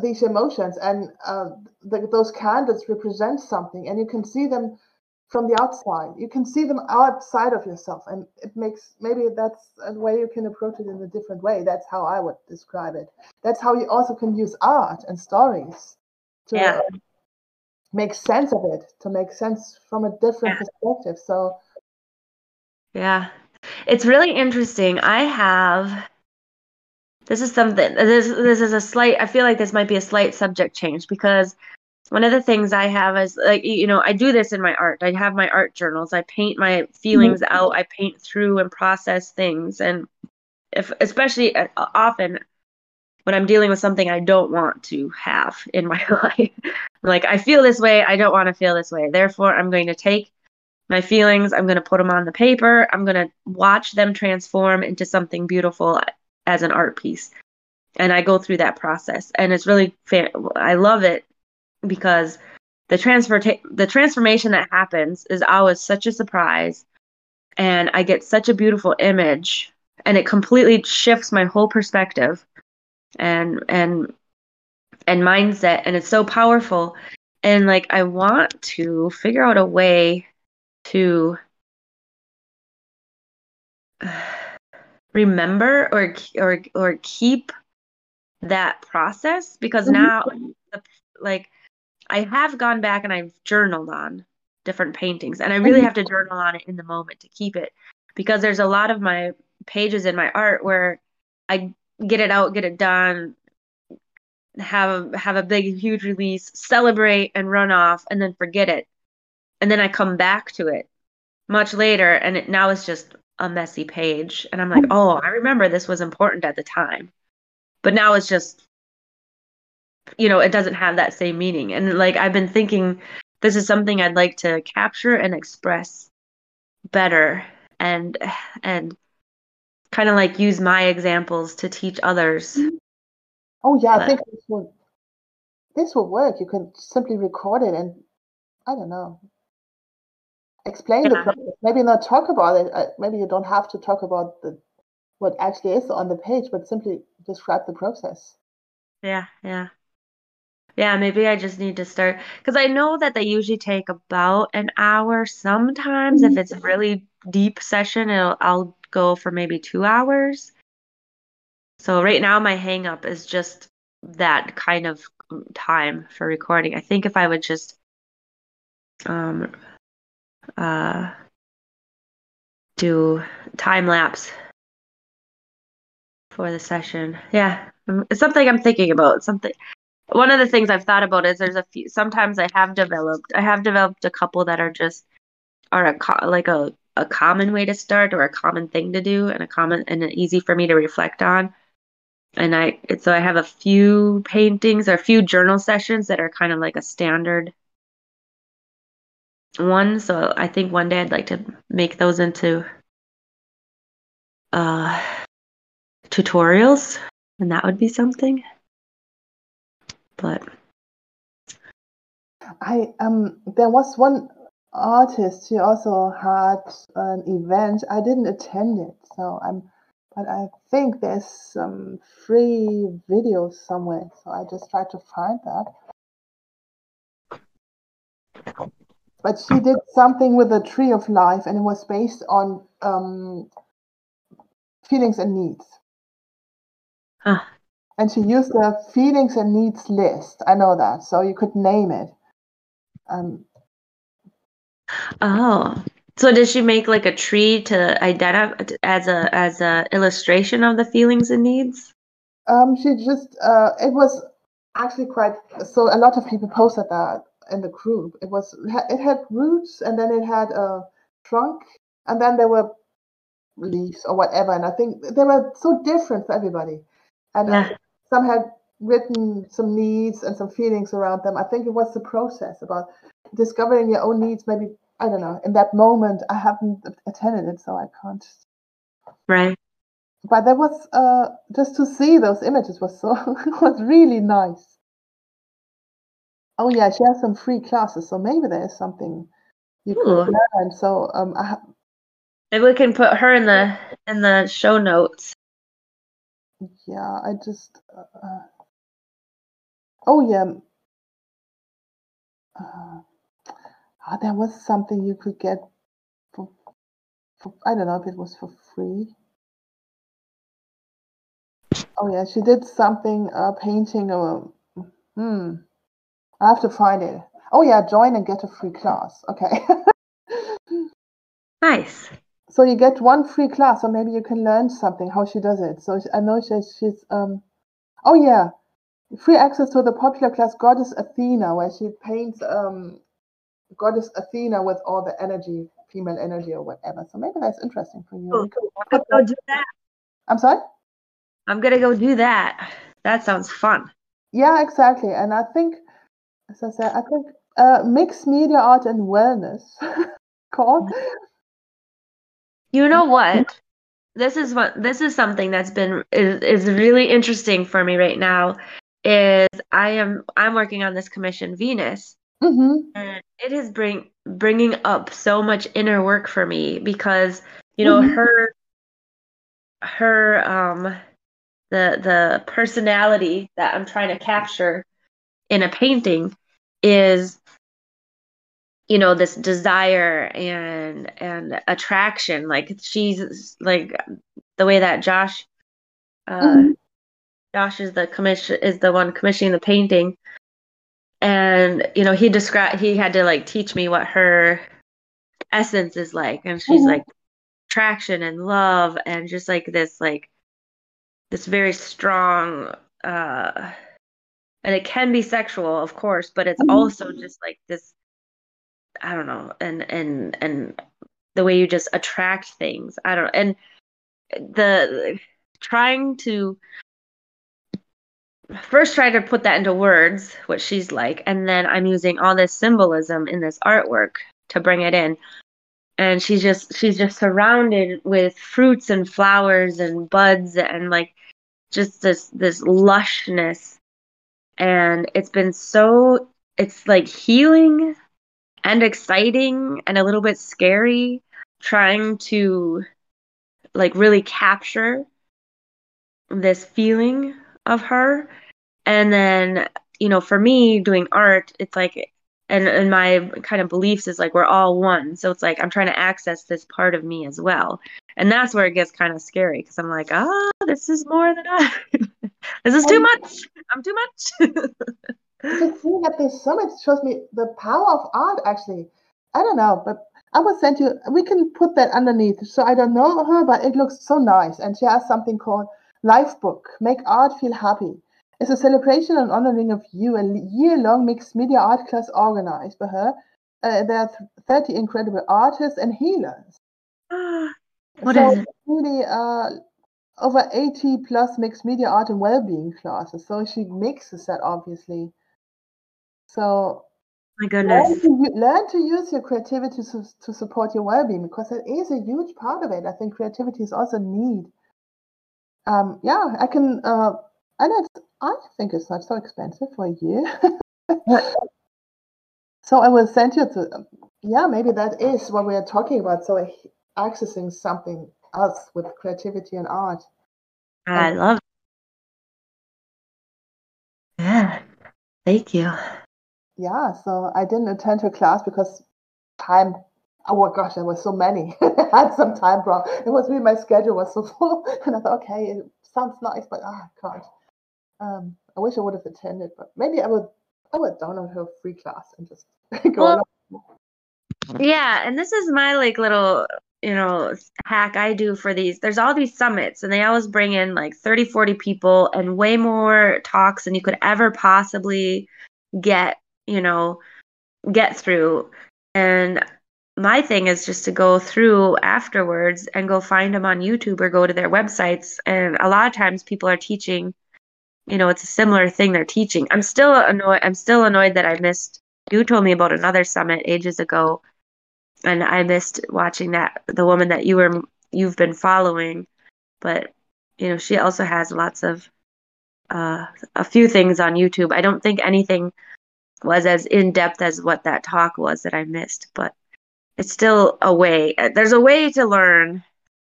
these emotions and uh, the, those candles represent something and you can see them from the outside. You can see them outside of yourself, and it makes maybe that's a way you can approach it in a different way. That's how I would describe it. That's how you also can use art and stories to yeah. make sense of it, to make sense from a different yeah. perspective. So, yeah, it's really interesting. I have. This is something. This this is a slight. I feel like this might be a slight subject change because one of the things I have is like you know I do this in my art. I have my art journals. I paint my feelings mm-hmm. out. I paint through and process things, and if especially uh, often when I'm dealing with something I don't want to have in my life, like I feel this way. I don't want to feel this way. Therefore, I'm going to take my feelings. I'm going to put them on the paper. I'm going to watch them transform into something beautiful as an art piece. And I go through that process, and it's really fa- I love it because the transfer the transformation that happens is always such a surprise and I get such a beautiful image and it completely shifts my whole perspective and and and mindset and it's so powerful and like I want to figure out a way to remember or or or keep that process because mm-hmm. now like I have gone back and I've journaled on different paintings, and I oh, really have to journal on it in the moment to keep it because there's a lot of my pages in my art where I get it out, get it done, have a, have a big huge release, celebrate and run off, and then forget it, and then I come back to it much later, and it now it's just a messy page, and I'm like, hmm. oh, I remember this was important at the time, but now it's just you know, it doesn't have that same meaning. And like I've been thinking this is something I'd like to capture and express better and and kind of like use my examples to teach others. Oh yeah, but, I think this will this will work. You can simply record it and I don't know. Explain yeah. the process. Maybe not talk about it. Uh, maybe you don't have to talk about the what actually is on the page, but simply describe the process. Yeah, yeah. Yeah, maybe I just need to start because I know that they usually take about an hour. Sometimes, if it's a really deep session, it'll, I'll go for maybe two hours. So right now, my hang up is just that kind of time for recording. I think if I would just um uh do time lapse for the session. Yeah, um, it's something I'm thinking about. Something. One of the things I've thought about is there's a few. Sometimes I have developed. I have developed a couple that are just are a co- like a a common way to start or a common thing to do and a common and easy for me to reflect on. And I so I have a few paintings or a few journal sessions that are kind of like a standard one. So I think one day I'd like to make those into uh tutorials and that would be something. But I um there was one artist who also had an event. I didn't attend it, so I'm but I think there's some free videos somewhere. So I just tried to find that. But she did something with the tree of life, and it was based on um, feelings and needs. Huh. And she used the feelings and needs list. I know that, so you could name it. Um, oh, so did she make like a tree to identify as a as a illustration of the feelings and needs? Um, she just uh, it was actually quite so. A lot of people posted that in the group. It was it had roots and then it had a trunk and then there were leaves or whatever. And I think they were so different for everybody. And Yeah. Some had written some needs and some feelings around them. I think it was the process about discovering your own needs. Maybe I don't know. In that moment, I haven't attended it, so I can't. Right. But there was uh, just to see those images was so was really nice. Oh yeah, she has some free classes, so maybe there's something you Ooh. could learn. So um, I, ha- Maybe we can put her in the in the show notes. Yeah, I just. Uh, uh, oh yeah. Uh, ah, there was something you could get for, for. I don't know if it was for free. Oh yeah, she did something. Uh, painting. Uh, hmm. I have to find it. Oh yeah, join and get a free class. Okay. Nice. So you get one free class, or maybe you can learn something how she does it. So I know she's, she's um. Oh yeah, free access to the popular class Goddess Athena, where she paints um, Goddess Athena with all the energy, female energy or whatever. So maybe that's interesting for you. Cool. We I'm gonna go do that. I'm sorry. I'm gonna go do that. That sounds fun. Yeah, exactly. And I think, as I said, I think uh, mixed media art and wellness called. You know what? This is what this is something that's been is, is really interesting for me right now. Is I am I'm working on this commission Venus, hmm and it is bring bringing up so much inner work for me because you know Mhm. her her um the the personality that I'm trying to capture in a painting is you know this desire and and attraction like she's like the way that Josh uh Mhm. Josh is the commission is the one commissioning the painting and you know he described he had to like teach me what her essence is like and she's Mhm. like attraction and love and just like this like this very strong uh and it can be sexual of course but it's Mhm. also just like this i don't know and and and the way you just attract things i don't and the trying to first try to put that into words what she's like and then i'm using all this symbolism in this artwork to bring it in. And she's just she's just surrounded with fruits and flowers and buds and like just this this lushness. And it's been so it's like healing and exciting and a little bit scary trying to like really capture this feeling of her. And then you know for me doing art it's like and and my kind of beliefs is like we're all one. So it's like i'm trying to access this part of me as well. And that's where it gets kind of scary because i'm like ah this is more than i this is too much. I'm too much just seeing that there's so much shows me the power of art actually i don't know but i will send you we can put that underneath so i don't know her but it looks so nice and she has something called Life book, Make Art Feel Happy. It's a celebration and honoring of you, a year-long mixed media art class organized by her. Uh, there are 30 incredible artists and healers. What so is it? really uh, over 80 plus mixed media art and well-being classes. So she mixes that obviously. So My learn goodness. to, learn to use your creativity to, to support your well-being because it is a huge part of it. I think creativity is also need. Um, yeah, I can, uh, and it's, I think it's not so expensive for year. so I will send you to, um, yeah, maybe that is what we are talking about. So accessing something else with creativity and art. I love it. Yeah. Thank you. Yeah, so I didn't attend her class because time. Oh my gosh, there was so many. I had some time problem. It was really my schedule was so full, and I thought, okay, it sounds nice, but ah, I can't. Um, I wish I would have attended, but maybe I would. I would download her free class and just go Well, along. Yeah, and this is my like little, you know, hack I do for these. There's all these summits and they always bring in like 30, 40 people and way more talks than you could ever possibly get, you know, get through. And my thing is just to go through afterwards and go find them on YouTube or go to their websites. And a lot of times people are teaching, you know, it's a similar thing they're teaching. I'm still annoyed. I'm still annoyed that I missed. You told me about another summit ages ago and I missed watching that the woman that you were you've been following, but you know she also has lots of uh, a few things on YouTube. I don't think anything was as in depth as what that talk was that I missed, but it's still a way. There's a way to learn.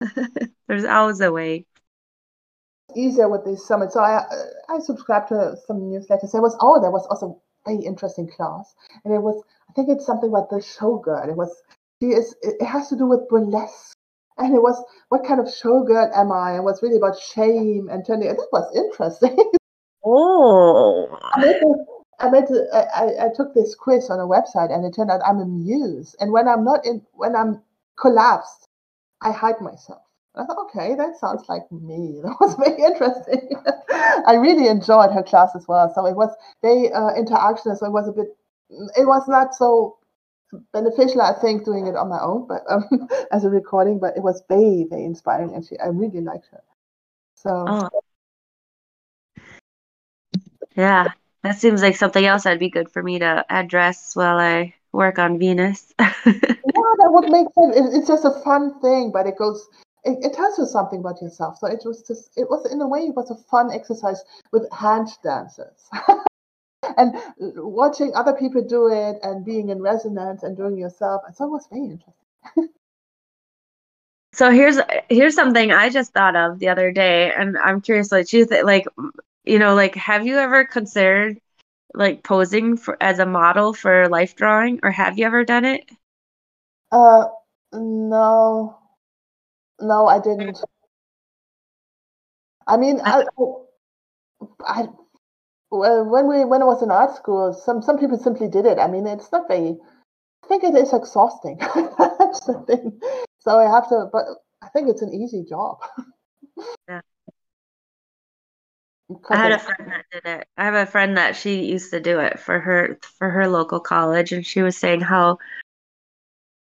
There's always a way. easier with these summits. So I I subscribed to some newsletters. There was oh, there was also a very interesting class, and it was I think it's something about the showgirl. It was she is it has to do with burlesque, and it was what kind of showgirl am I? And was really about shame and turning. That was interesting. Oh, I made the, I the, I, I- took this quiz on a website, and it turned out I'm a muse. And when I'm not in, when I'm collapsed, I hide myself. I thought, okay, that sounds like me. That was very interesting. I really enjoyed her class as well. So it was very uh. So it was a bit, it was not so beneficial, I think, doing it on my own, but um, as a recording. But it was very, very inspiring, and she, I really liked her. So oh, yeah. That seems like something else that'd be good for me to address while I work on Venus. yeah, that would make sense. It, it's just a fun thing, but it goes. It, it tells you something about yourself. So it was just. It was in a way. It was a fun exercise with hand dances. and watching other people do it and being in resonance and doing yourself. And so it was very interesting. So here's here's something I just thought of the other day, and I'm curious what you think. Like, you know, like have you ever considered like posing for as a model for life drawing, or have you ever done it? Uh, no, no, I didn't. I mean, I, I, when we when I was in art school, some some people simply did it. I mean, it's not very. I think it is exhausting. That's the thing. So I have to, but I think it's an easy job. Yeah. I had a friend that did it. I have a friend that she used to do it for her for her local college, and she was saying how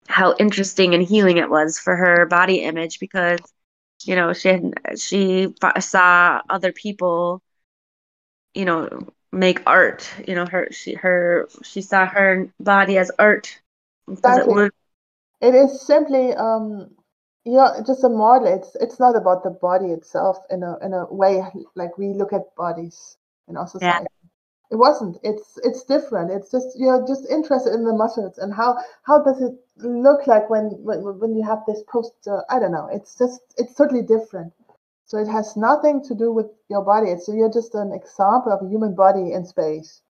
how interesting and healing it was for her body image because you know she had, she saw other people you know make art you know her she her she saw her body as art it Exactly. was It is simply um yeah, just a model. It's it's not about the body itself in a in a way like we look at bodies in our society. yeah. It wasn't. It's it's different. It's just you're just interested in the muscles and how how does it look like when when when you have this poster. Uh, I don't know. It's just it's totally different. So it has nothing to do with your body. It's you're just an example of a human body in space.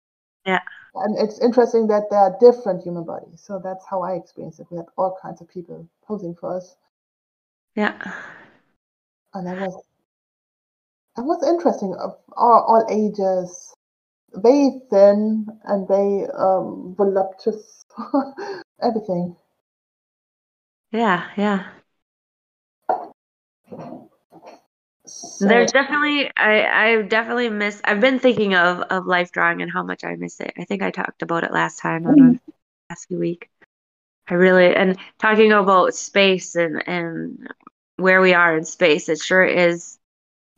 Yeah. And it's interesting that there are different human bodies. So that's how I experience it. We had all kinds of people posing for us. Yeah And that was that was interesting. Of all, all ages, very thin and very um, voluptuous, everything. yeah yeah So, There's definitely I I definitely miss I've been thinking of of life drawing and how much I miss it. I think I talked about it last time on mm-hmm. last week. I really and talking about space and and where we are in space, it sure is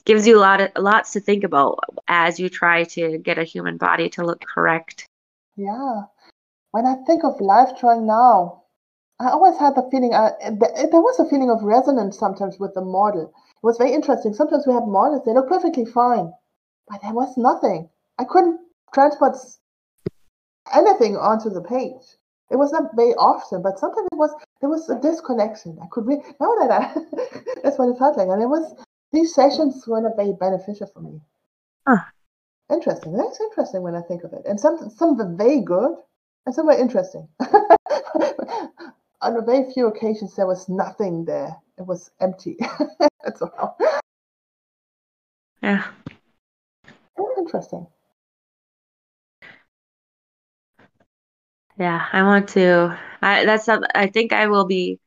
gives you a lot of lots to think about as you try to get a human body to look correct. Yeah. When I think of life drawing now, I always had the feeling, uh, there was a feeling of resonance sometimes with the model. It was very interesting. Sometimes we had models, they look perfectly fine, but there was nothing. I couldn't transport anything onto the page. It was not very often, but sometimes it was there was a disconnection. I could read now that I that's what it felt like, and it was these sessions were not very beneficial for me. Huh. Interesting. That's interesting when I think of it. And some some were very good, and some were interesting. On a very few occasions, there was nothing there. It was empty. That's all. Yeah. Interesting. Yeah, I want to. I that's. I think I will be.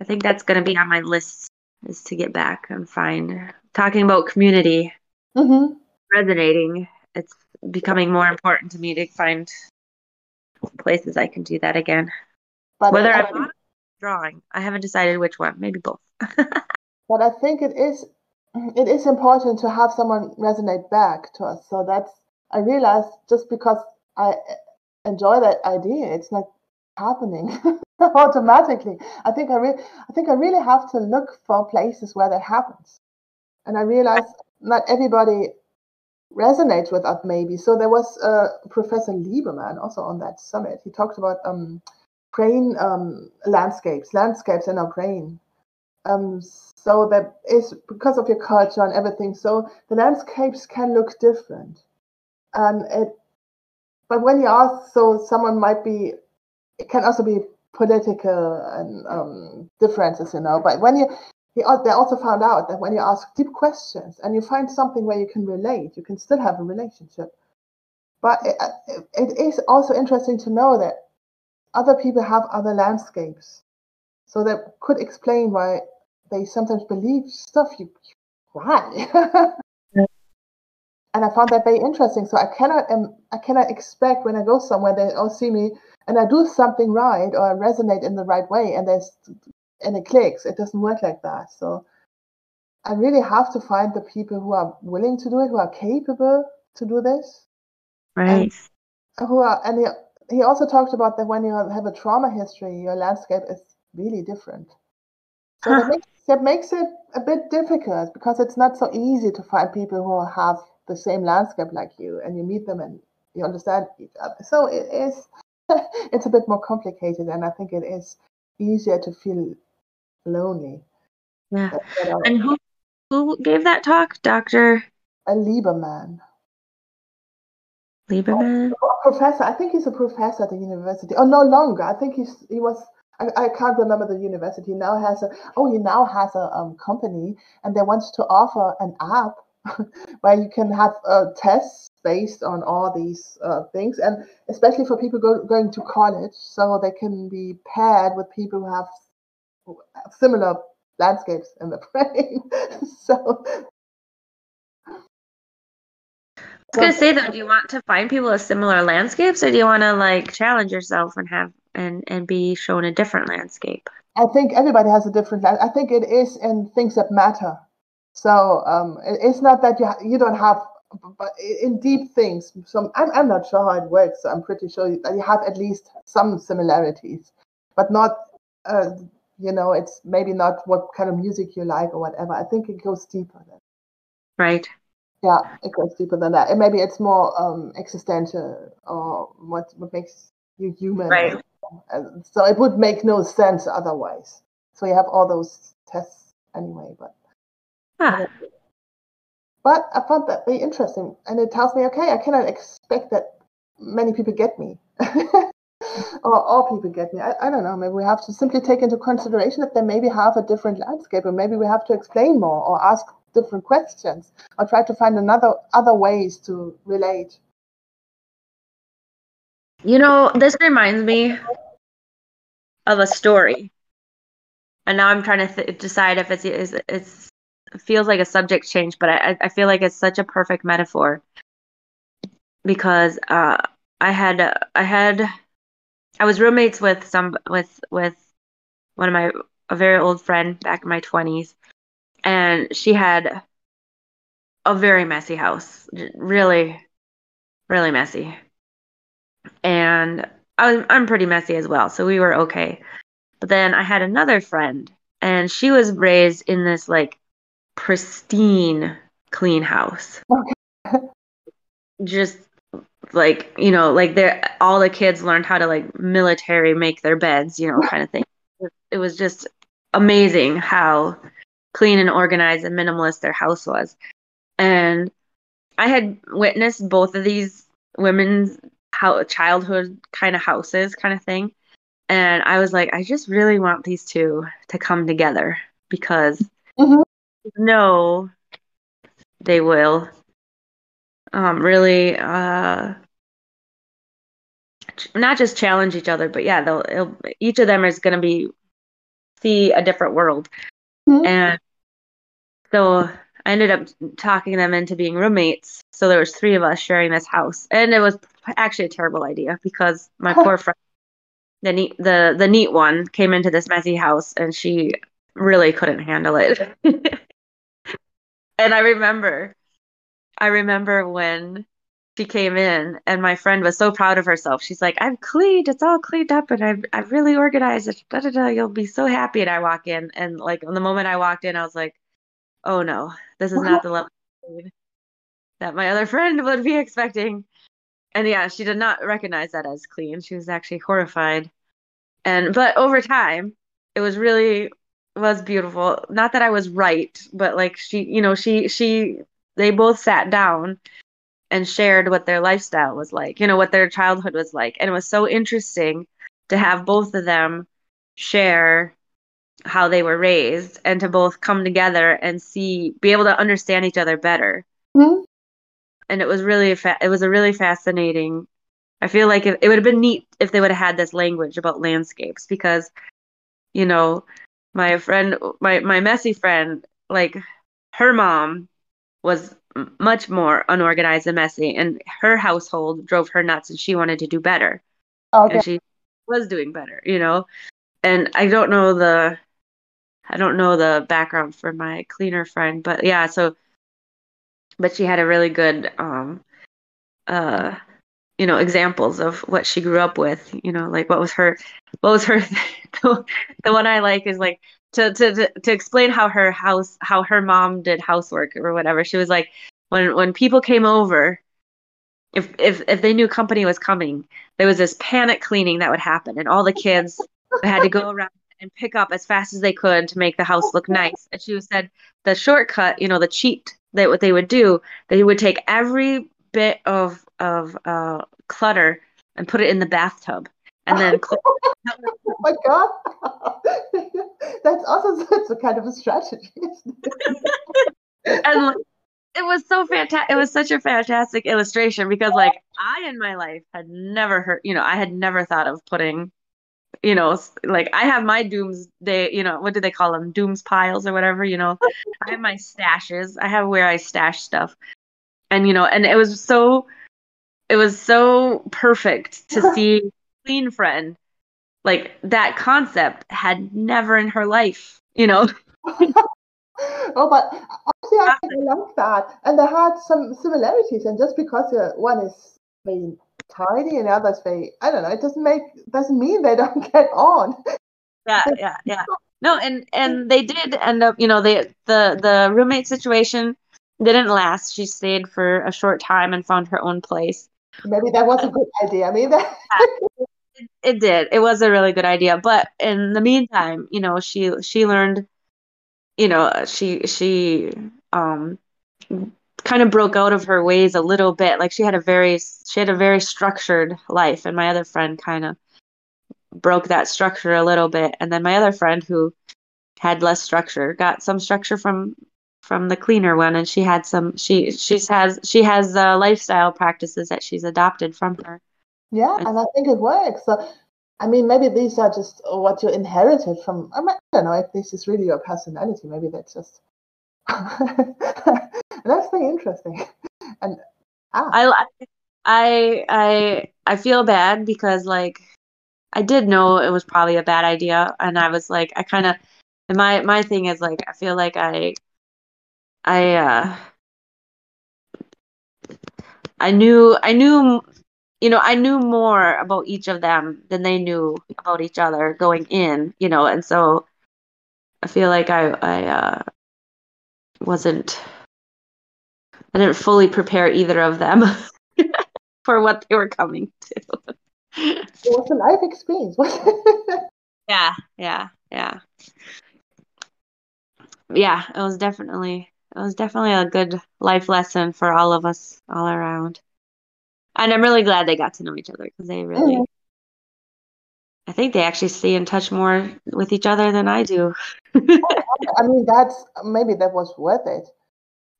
I think that's going to be on my list is to get back and find talking about community mm-hmm. resonating. It's becoming more important to me to find places I can do that again. But Whether I, I'm drawing, I haven't decided which one. Maybe both. but I think it is it is important to have someone resonate back to us. So that's I realized just because I enjoy that idea, it's not happening automatically. I think I really, I think I really have to look for places where that happens. And I realized not everybody resonates with that maybe. So there was uh, Professor Lieberman also on that summit. He talked about um, crane um, landscapes, landscapes in our brain. Um, so that is because of your culture and everything. So the landscapes can look different. And it, but when you ask, so someone might be, it can also be political and um, differences, you know. But when you, he, they also found out that when you ask deep questions and you find something where you can relate, you can still have a relationship. But it, it is also interesting to know that other people have other landscapes. So that could explain why they sometimes believe stuff you, why? and I found that very interesting. So I cannot um, I cannot expect when I go somewhere they all see me and I do something right or I resonate in the right way and there's and it clicks. It doesn't work like that. So I really have to find the people who are willing to do it, who are capable to do this. Right. who are and he, he also talked about that when you have a trauma history, your landscape is really different. So huh. that, makes, that makes it a bit difficult because it's not so easy to find people who have the same landscape like you and you meet them and you understand each other. So it is it's a bit more complicated and I think it is easier to feel lonely. Yeah. And who who gave that talk? Dr. A Lieberman. Lieberman? Oh, professor. I think he's a professor at the university. Oh no longer. I think he's he was I, I can't remember the university. Now has a oh he now has a um, company and they want to offer an app where you can have uh, tests based on all these uh, things, and especially for people go, going to college, so they can be paired with people who have similar landscapes in the brain. so. I was gonna say though, do you want to find people with similar landscapes, or do you want to like challenge yourself and have and and be shown a different landscape? I think everybody has a different. I think it is in things that matter. So um, it's not that you ha- you don't have, but in deep things. Some I'm, I'm not sure how it works. So I'm pretty sure that you have at least some similarities, but not. Uh, you know, it's maybe not what kind of music you like or whatever. I think it goes deeper than. Right. Yeah, it goes deeper than that. And maybe it's more um, existential or what what makes you human. Right. And so it would make no sense otherwise. So you have all those tests anyway, but Huh. But I found that very interesting. And it tells me, okay, I cannot expect that many people get me. or all people get me. I, I don't know. Maybe we have to simply take into consideration that they maybe have a different landscape, or maybe we have to explain more or ask different questions or try to find another other ways to relate. You know, this reminds me of a story. And now I'm trying to th- decide if it's, it's it's feels like a subject change, but I I feel like it's such a perfect metaphor because uh, I had I had I was roommates with some with with one of my a very old friend back in my twenties, and she had a very messy house, really, really messy, and I'm I'm pretty messy as well, so we were okay. But then I had another friend, and she was raised in this like pristine, clean house. Okay. Just like you know, like they all the kids learned how to like military make their beds, you know, kind of thing. It was just amazing how clean and organized and minimalist their house was. And I had witnessed both of these women's how childhood kind of houses kind of thing and i was like i just really want these two to come together because Mhm. No they will. Um really uh ch- not just challenge each other but yeah they'll it'll, each of them is going to be see a different world. Mhm. and so i ended up talking them into being roommates. So there was three of us sharing this house. And it was actually a terrible idea because my poor friend the neat the the neat one came into this messy house and she really couldn't handle it and i remember i remember when she came in and my friend was so proud of herself. She's like i've cleaned. It's all cleaned up and i've, I've really organized it. Da, da, da, you'll be so happy. And i walk in and like the moment i walked in i was like oh no. This is not the level that my other friend would be expecting. And yeah she did not recognize that as clean. She was actually horrified. And but over time it was really was beautiful. Not that i was right but like she you know she she they both sat down and shared what their lifestyle was like you know what their childhood was like. And it was so interesting to have both of them share how they were raised and to both come together and see be able to understand each other better. Mhm. and it was really fa- it was a really fascinating i feel like it, it would have been neat if they would have had this language about landscapes because you know my friend my my messy friend like her mom was much more unorganized and messy and her household drove her nuts and she wanted to do better Okay. and she was doing better you know and i don't know the i don't know the background for my cleaner friend but yeah so but she had a really good um uh you know examples of what she grew up with you know like what was her what was her the, the one i like is like to, to to to explain how her house how her mom did housework or whatever. She was like when when people came over if if if they knew company was coming there was this panic cleaning that would happen and all the kids had to go around and pick up as fast as they could to make the house look nice. And she said the shortcut you know the cheat that what they would do they would take every bit of of uh, clutter and put it in the bathtub and then oh my god. That's also such a kind of a strategy. and like, it was so fantastic it was such a fantastic illustration because like i in my life had never heard you know i had never thought of putting you know like i have my doomsday you know what do they call them dooms piles or whatever you know i have my stashes i have where i stash stuff and you know and it was so it was so perfect to see clean friend like that concept had never in her life you know oh, but actually, I like that. And they had some similarities. And just because uh, one is very tidy and the other is very, I don't know, it doesn't make, doesn't mean they don't get on. yeah yeah yeah no and and they did end up you know they the the roommate situation didn't last she stayed for a short time and found her own place Maybe that was a good idea. I mean, that, it, it did. It was a really good idea. But in the meantime you know she she learned you know she she um kind of broke out of her ways a little bit. Like she had a very she had a very structured life. And my other friend kind of broke that structure a little bit. And then my other friend who had less structure got some structure from from the cleaner one. And she had some she she's has she has uh, lifestyle practices that she's adopted from her yeah, and I think it works. So, I mean, maybe these are just what you inherited from, I, mean, I don't know if this is really your personality. Maybe that's just That's very interesting. And ah. I I I I feel bad because like I did know it was probably a bad idea, and I was like, I kind of, and my my thing is like, I feel like I, I, uh, I knew, I knew, you know, I knew more about each of them than they knew about each other going in, you know, and so I feel like I, I, uh, wasn't, I didn't fully prepare either of them for what they were coming to it was a life experience. yeah, yeah, yeah. Yeah, it was definitely it was definitely a good life lesson for all of us all around. And I'm really glad they got to know each other because they really mm-hmm. I think they actually stay in touch more with each other than I do. I mean, that's maybe that was worth it.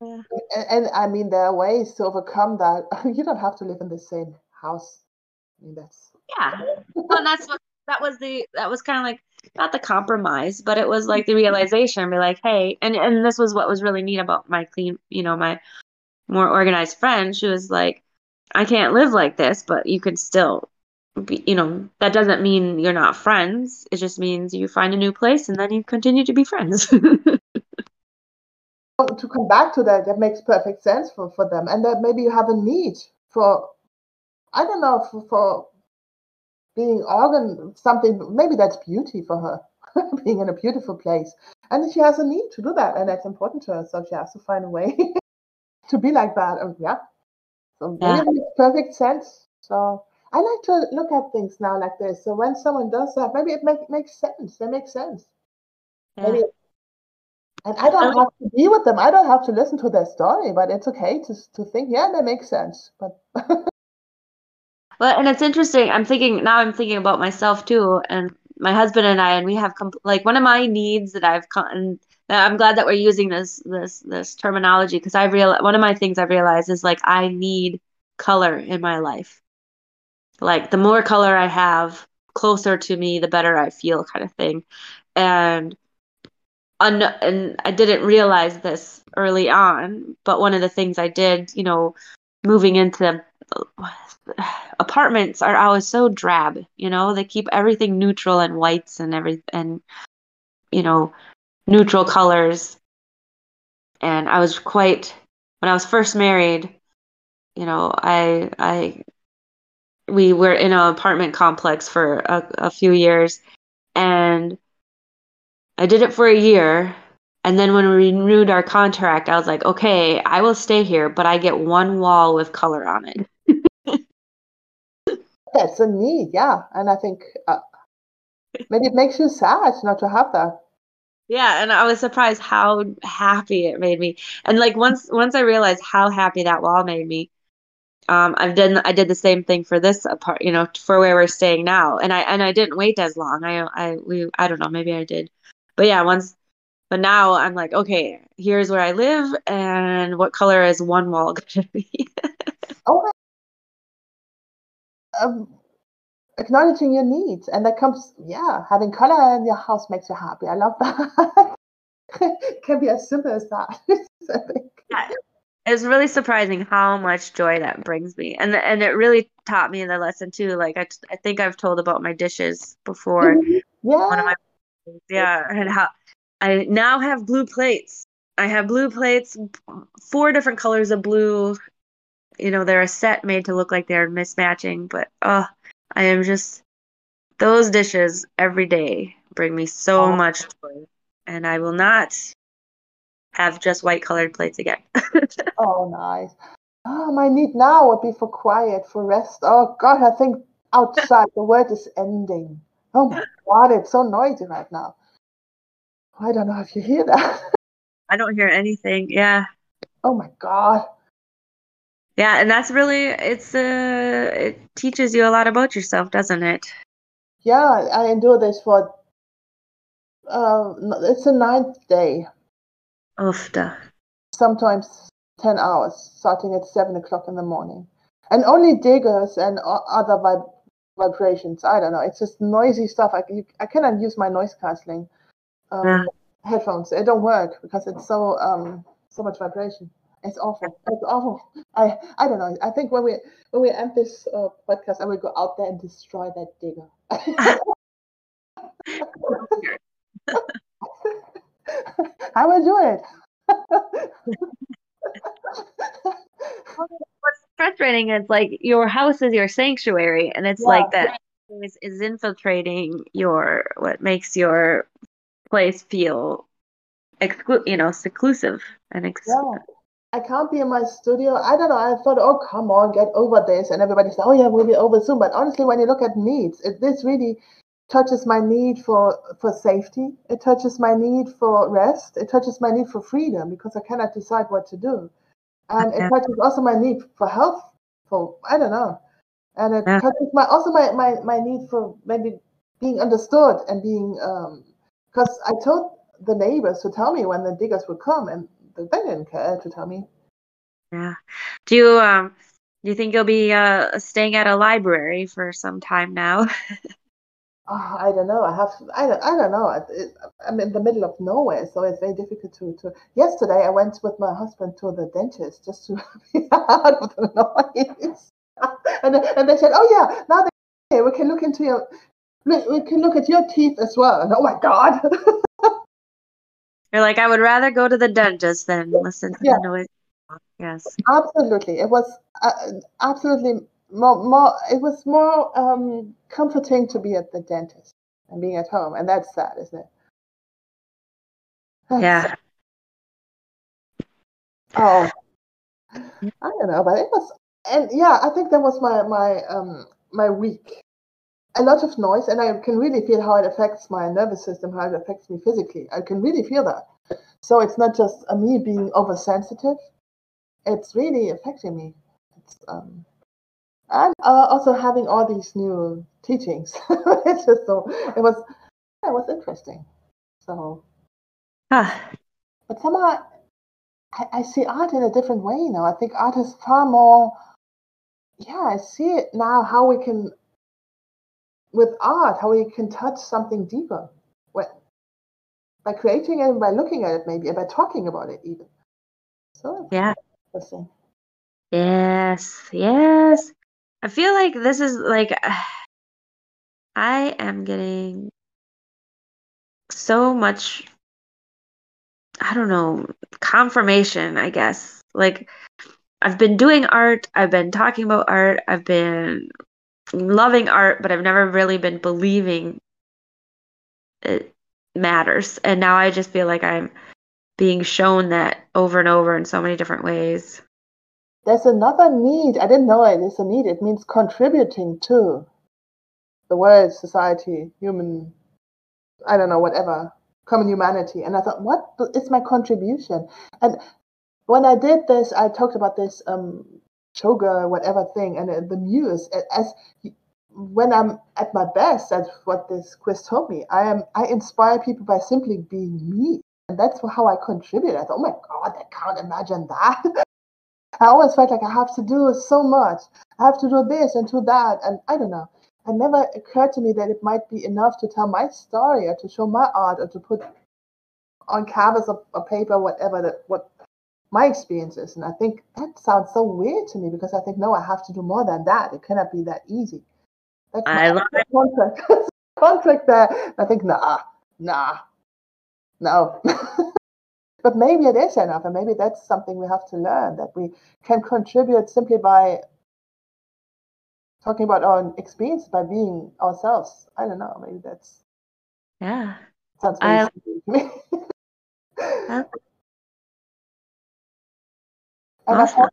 Yeah. And, and, I mean, there are ways to overcome that. you don't have to live in the same house. I mean, that's yeah well that's what that was the that was kind of like not the compromise but it was like the realization be like hey and and this was what was really neat about my clean you know my more organized friend she was like i can't live like this but you can still be you know that doesn't mean you're not friends. It just means you find a new place and then you continue to be friends. To come back to that that makes perfect sense for for them. And that maybe you have a need for i don't know for, for being organ something maybe that's beauty for her being in a beautiful place. And she has a need to do that and that's important to her so she has to find a way to be like that. And yeah so yeah. it makes perfect sense so i like to look at things now like this so when someone does that maybe it make, makes sense it makes sense yeah. maybe and I don't have to be with them. I don't have to listen to their story, but it's okay to to think, yeah, that makes sense. But Well, and it's interesting. I'm thinking now. I'm thinking about myself too, and my husband and I, and we have comp- like one of my needs that I've con- I'm glad that we're using this this this terminology because I real one of my things I've realized is like I need color in my life. Like the more color I have closer to me, the better I feel, kind of thing. And un- and I didn't realize this early on, but one of the things I did, you know, moving into apartments are always so drab you know they keep everything neutral and whites and every and you know neutral colors and i was quite when i was first married you know i i we were in an apartment complex for a, a few years and i did it for a year and then when we renewed our contract i was like okay i will stay here but i get one wall with color on it That's a need, yeah. And I think uh, maybe it makes you sad not to have that. Yeah, and I was surprised how happy it made me. And like once once I realized how happy that wall made me, um, I've done I did the same thing for this apart, you know, for where we're staying now. And I and I didn't wait as long. I I we I don't know, maybe I did. But yeah, once but now I'm like, okay, here's where I live and what color is one wall gonna be? oh um, acknowledging your needs and that comes yeah having color in your house makes you happy. I love that. Can be as simple as that yeah. it's really surprising how much joy that brings me and and it really taught me the lesson too like i, I think i've told about my dishes before. Mm-hmm. yeah. One of my yeah and how i now have blue plates. I have blue plates four different colors of blue. You know they're a set made to look like they're mismatching but oh i am just those dishes every day bring me so oh. much joy and i will not have just white colored plates again. Oh nice. Oh my need now would be for quiet for rest. Oh god i think outside the world is ending. Oh my god it's so noisy right now. I don't know if you hear that. I don't hear anything yeah. Oh my god yeah and that's really it's uh it teaches you a lot about yourself doesn't it yeah i do this for uh it's a ninth day after sometimes 10 hours starting at 7 o'clock in the morning and only diggers and other vib- vibrations i don't know it's just noisy stuff i, I cannot use my noise canceling um, yeah. headphones. They don't work because it's so um so much vibration. It's awful. It's awful. I I don't know. I think when we when we end this uh, podcast, I will go out there and destroy that digger. I will do it. What's frustrating is like your house is your sanctuary, and it's yeah. like that is, is infiltrating your what makes your place feel exclu- you know seclusive and ex- yeah. I can't be in my studio. I don't know. I thought, oh, come on, get over this. And everybody said, oh, yeah, we'll be over soon. But honestly, when you look at needs, it, this really touches my need for, for safety. It touches my need for rest. It touches my need for freedom because I cannot decide what to do. And it touches also my need for health. For I don't know. And it yeah. touches my also my, my, my need for maybe being understood and being because um, I told the neighbors to tell me when the diggers would come and they didn't care to tell me. Yeah. Do you um do you think you'll be uh staying at a library for some time now? oh, I don't know. I have. I don't. I don't know. It, I'm in the middle of nowhere, so it's very difficult to. to. Yesterday, I went with my husband to the dentist just to be out of the noise, and and they said, "Oh yeah, now they, we can look into your, we can look at your teeth as well." And oh my god. You're like, I would rather go to the dentist than listen to yeah. the noise. Yes. Absolutely. It was uh, absolutely more, more, it was more um, comforting to be at the dentist and being at home. And that's sad, isn't it? That's yeah. Sad. Oh, I don't know, but it was, and yeah, I think that was my, my, um, my week a lot of noise and I can really feel how it affects my nervous system, how it affects me physically. I can really feel that. So it's not just uh, me being oversensitive, it's really affecting me. It's, um, and uh, also having all these new teachings. it's just so, it was, it was interesting. So, ah. but somehow I, I see art in a different way now. I think art is far more, yeah, I see it now how we can with art, how we can touch something deeper by creating it, by looking at it, maybe, and by talking about it, even. So yeah, interesting. Yes, yes. I feel like this is like I am getting so much. I don't know confirmation. I guess like I've been doing art. I've been talking about art. I've been loving art, but I've never really been believing it matters. And now I just feel like I'm being shown that over and over in so many different ways. There's another need. I didn't know it is a need. It means contributing to the world, society, human, I don't know, whatever, common humanity. And I thought, what is my contribution? And when I did this, I talked about this um, choga, whatever thing, and uh, the muse as when I'm at my best, that's what this quiz told me. I am I inspire people by simply being me, and that's how I contribute. I thought, oh my god, I can't imagine that. I always felt like I have to do so much. I have to do this and do that, and I don't know. It never occurred to me that it might be enough to tell my story or to show my art or to put on canvas of, a paper, whatever that what my experiences. And I think that sounds so weird to me because I think, no, I have to do more than that. It cannot be that easy. That's I love it. Contract. contract there. I think, nah, nah, no. but maybe it is enough. And maybe that's something we have to learn that we can contribute simply by talking about our experience by being ourselves. I don't know. Maybe that's. Yeah. Sounds I, to me. And, awesome.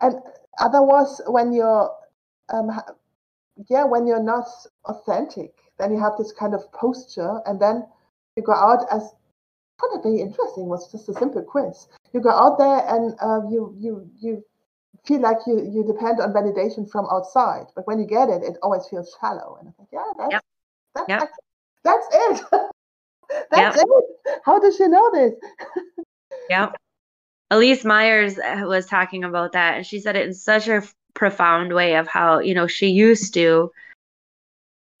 and otherwise, when you're, um, yeah, when you're not authentic, then you have this kind of posture, and then you go out as very interesting. Was just a simple quiz. You go out there and uh, you you you feel like you you depend on validation from outside, but when you get it, it always feels shallow. And I think, yeah, that's yep. that's, yep. that's it. that's yep. it. How does she know this? yep. Elyse Myers uh, was talking about that, and she said it in such a profound way of how you know she used to,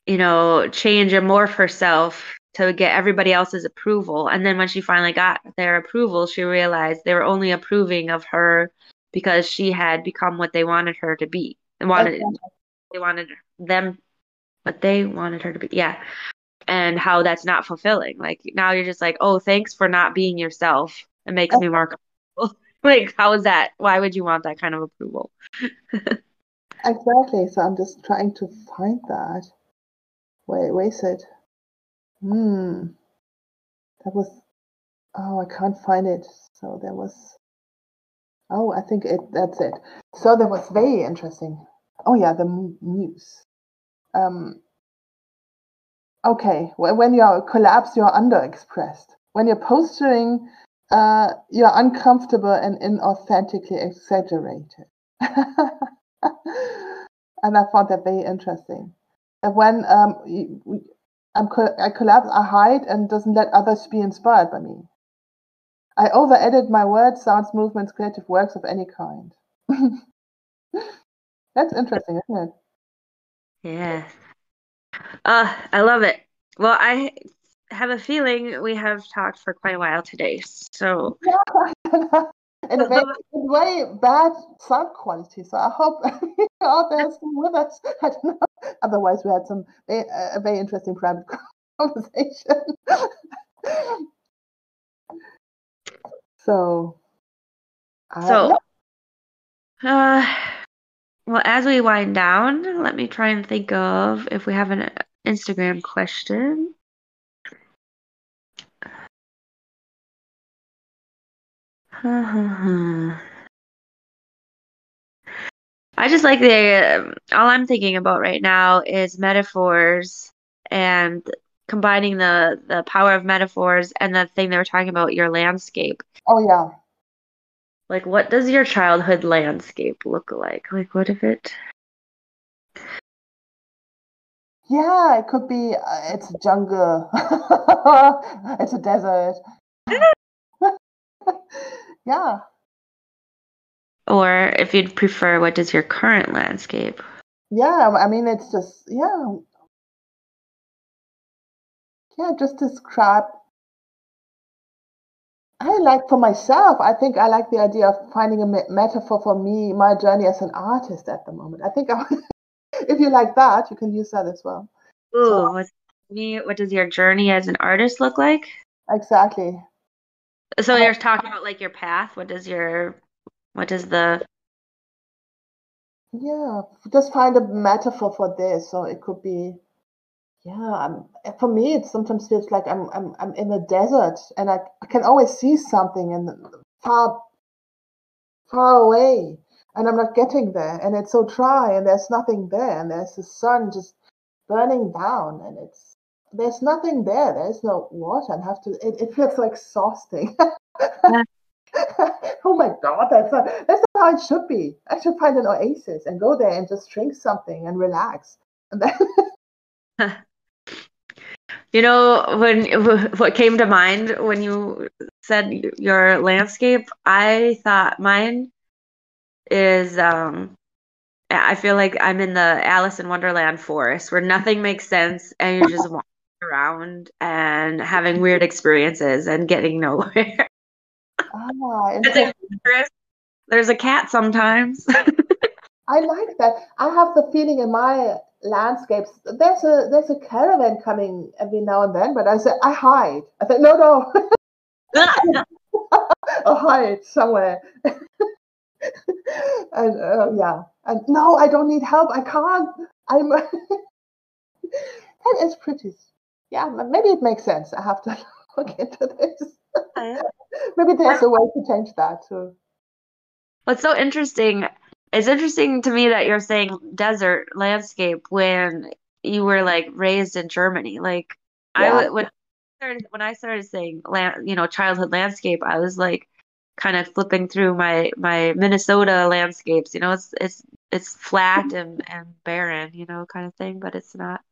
you know, change and morph herself to get everybody else's approval. And then when she finally got their approval, she realized they were only approving of her because she had become what they wanted her to be. And wanted Exactly. they wanted them what they wanted her to be. Yeah. And how that's not fulfilling. Like now you're just like, oh, thanks for not being yourself. It makes me more comfortable. like, how is that? Why would you want that kind of approval? Exactly. So I'm just trying to find that. Wait, where is it? Hmm. That was. Oh, I can't find it. So there was. Oh, I think it. That's it. So that was very interesting. Oh yeah, the news. Um. Okay, wh- when you're collapsed, you're underexpressed. When you're posturing, uh, you're uncomfortable and inauthentically exaggerated. and I found that very interesting. And when um, I'm I collapse, I hide and doesn't let others be inspired by me. I over edit my words, sounds, movements, creative works of any kind. That's interesting, isn't it? Yeah. Uh, I love it. Well, I have a feeling we have talked for quite a while today. So, in a very, in a very bad sound quality. So I hope you're out there still with us. I don't know. Otherwise, we had some very, a very interesting private conversation. so, uh, so, uh, well, as we wind down, let me try and think of if we have an Instagram question. I just like the all I'm thinking about right now is metaphors and combining the the power of metaphors and the thing they were talking about your landscape. oh yeah, Like what does your childhood landscape look like? Like what if it yeah. It could be. Uh, it's a jungle. it's a desert. Yeah. or if you'd prefer what does your current landscape? Yeah, I mean, it's just, yeah. Yeah, just describe. I like for myself, I think I like the idea of finding a me- metaphor for me, my journey as an artist at the moment. I think I, if you like that, you can use that as well. Ooh, me what does your journey as an artist look like? Exactly. So Uh, you're talking about like your path. What does your what does the Yeah, just find a metaphor for this. So it could be, yeah, I'm, for me, it sometimes feels like I'm I'm I'm in the desert and I, I can always see something and far far away and I'm not getting there and it's so dry and there's nothing there and there's the sun just burning down and it's there's nothing there. There's no water and have to it, it feels so exhausting. oh my god, that's not, that's not how it should be. I should find an oasis and go there and just drink something and relax. And then You know, when what came to mind when you said your landscape, I thought mine is um I feel like I'm in the Alice in Wonderland forest where nothing makes sense and you're just around and having weird experiences and getting nowhere. ah, adventurous. There's a cat sometimes. I like that. I have the feeling in my landscapes there's a there's a caravan coming every now and then, but I say I hide. I say no no I'll hide somewhere. and uh, yeah, and no, I don't need help. I can't. I'm. that is pretty. Yeah, maybe it makes sense. I have to look into this. maybe there's a way to change that too. What's so interesting? It's interesting to me that you're saying desert landscape when you were like raised in Germany. Like I Yeah. w- when I started when I started saying land, you know, childhood landscape, I was like kind of flipping through my my Minnesota landscapes. You know, it's it's it's flat mm-hmm. and and barren, you know, kind of thing, but it's not.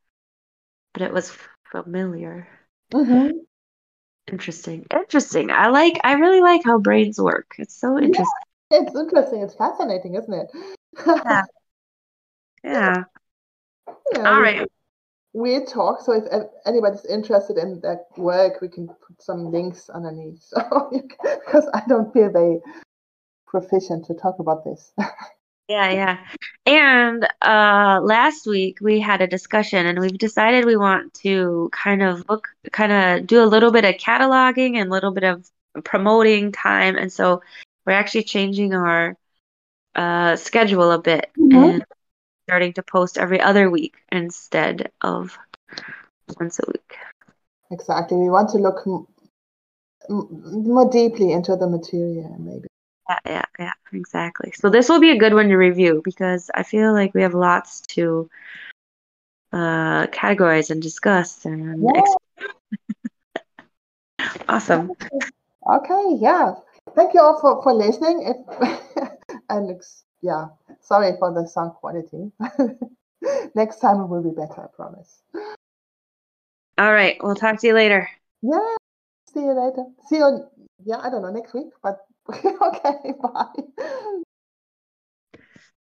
But it was familiar. hmm Interesting. Interesting. I like I really like how brains work. It's so Yeah. interesting. It's interesting. It's fascinating, isn't it? Yeah. Yeah. Yeah, All we- weird talk. So if anybody's interested in that work, we can put some links underneath. So because I don't feel very proficient to talk about this. Yeah, yeah. And uh last week we had a discussion and we've decided we want to kind of look kind of do a little bit of cataloging and a little bit of promoting time and so we're actually changing our uh schedule a bit Mhm. and starting to post every other week instead of once a week. Exactly. We want to look m- m- more deeply into the material, maybe. Yeah, yeah, yeah, exactly. So this will be a good one to review because I feel like we have lots to uh categorize and discuss and Yeah. awesome. Okay. Yeah. Thank you all for for listening. If and yeah, sorry for the sound quality. Next time it will be better. I promise. All right, we'll talk to you later. Yeah. See you later. See you. On, Yeah. I don't know next week, but okay. Bye.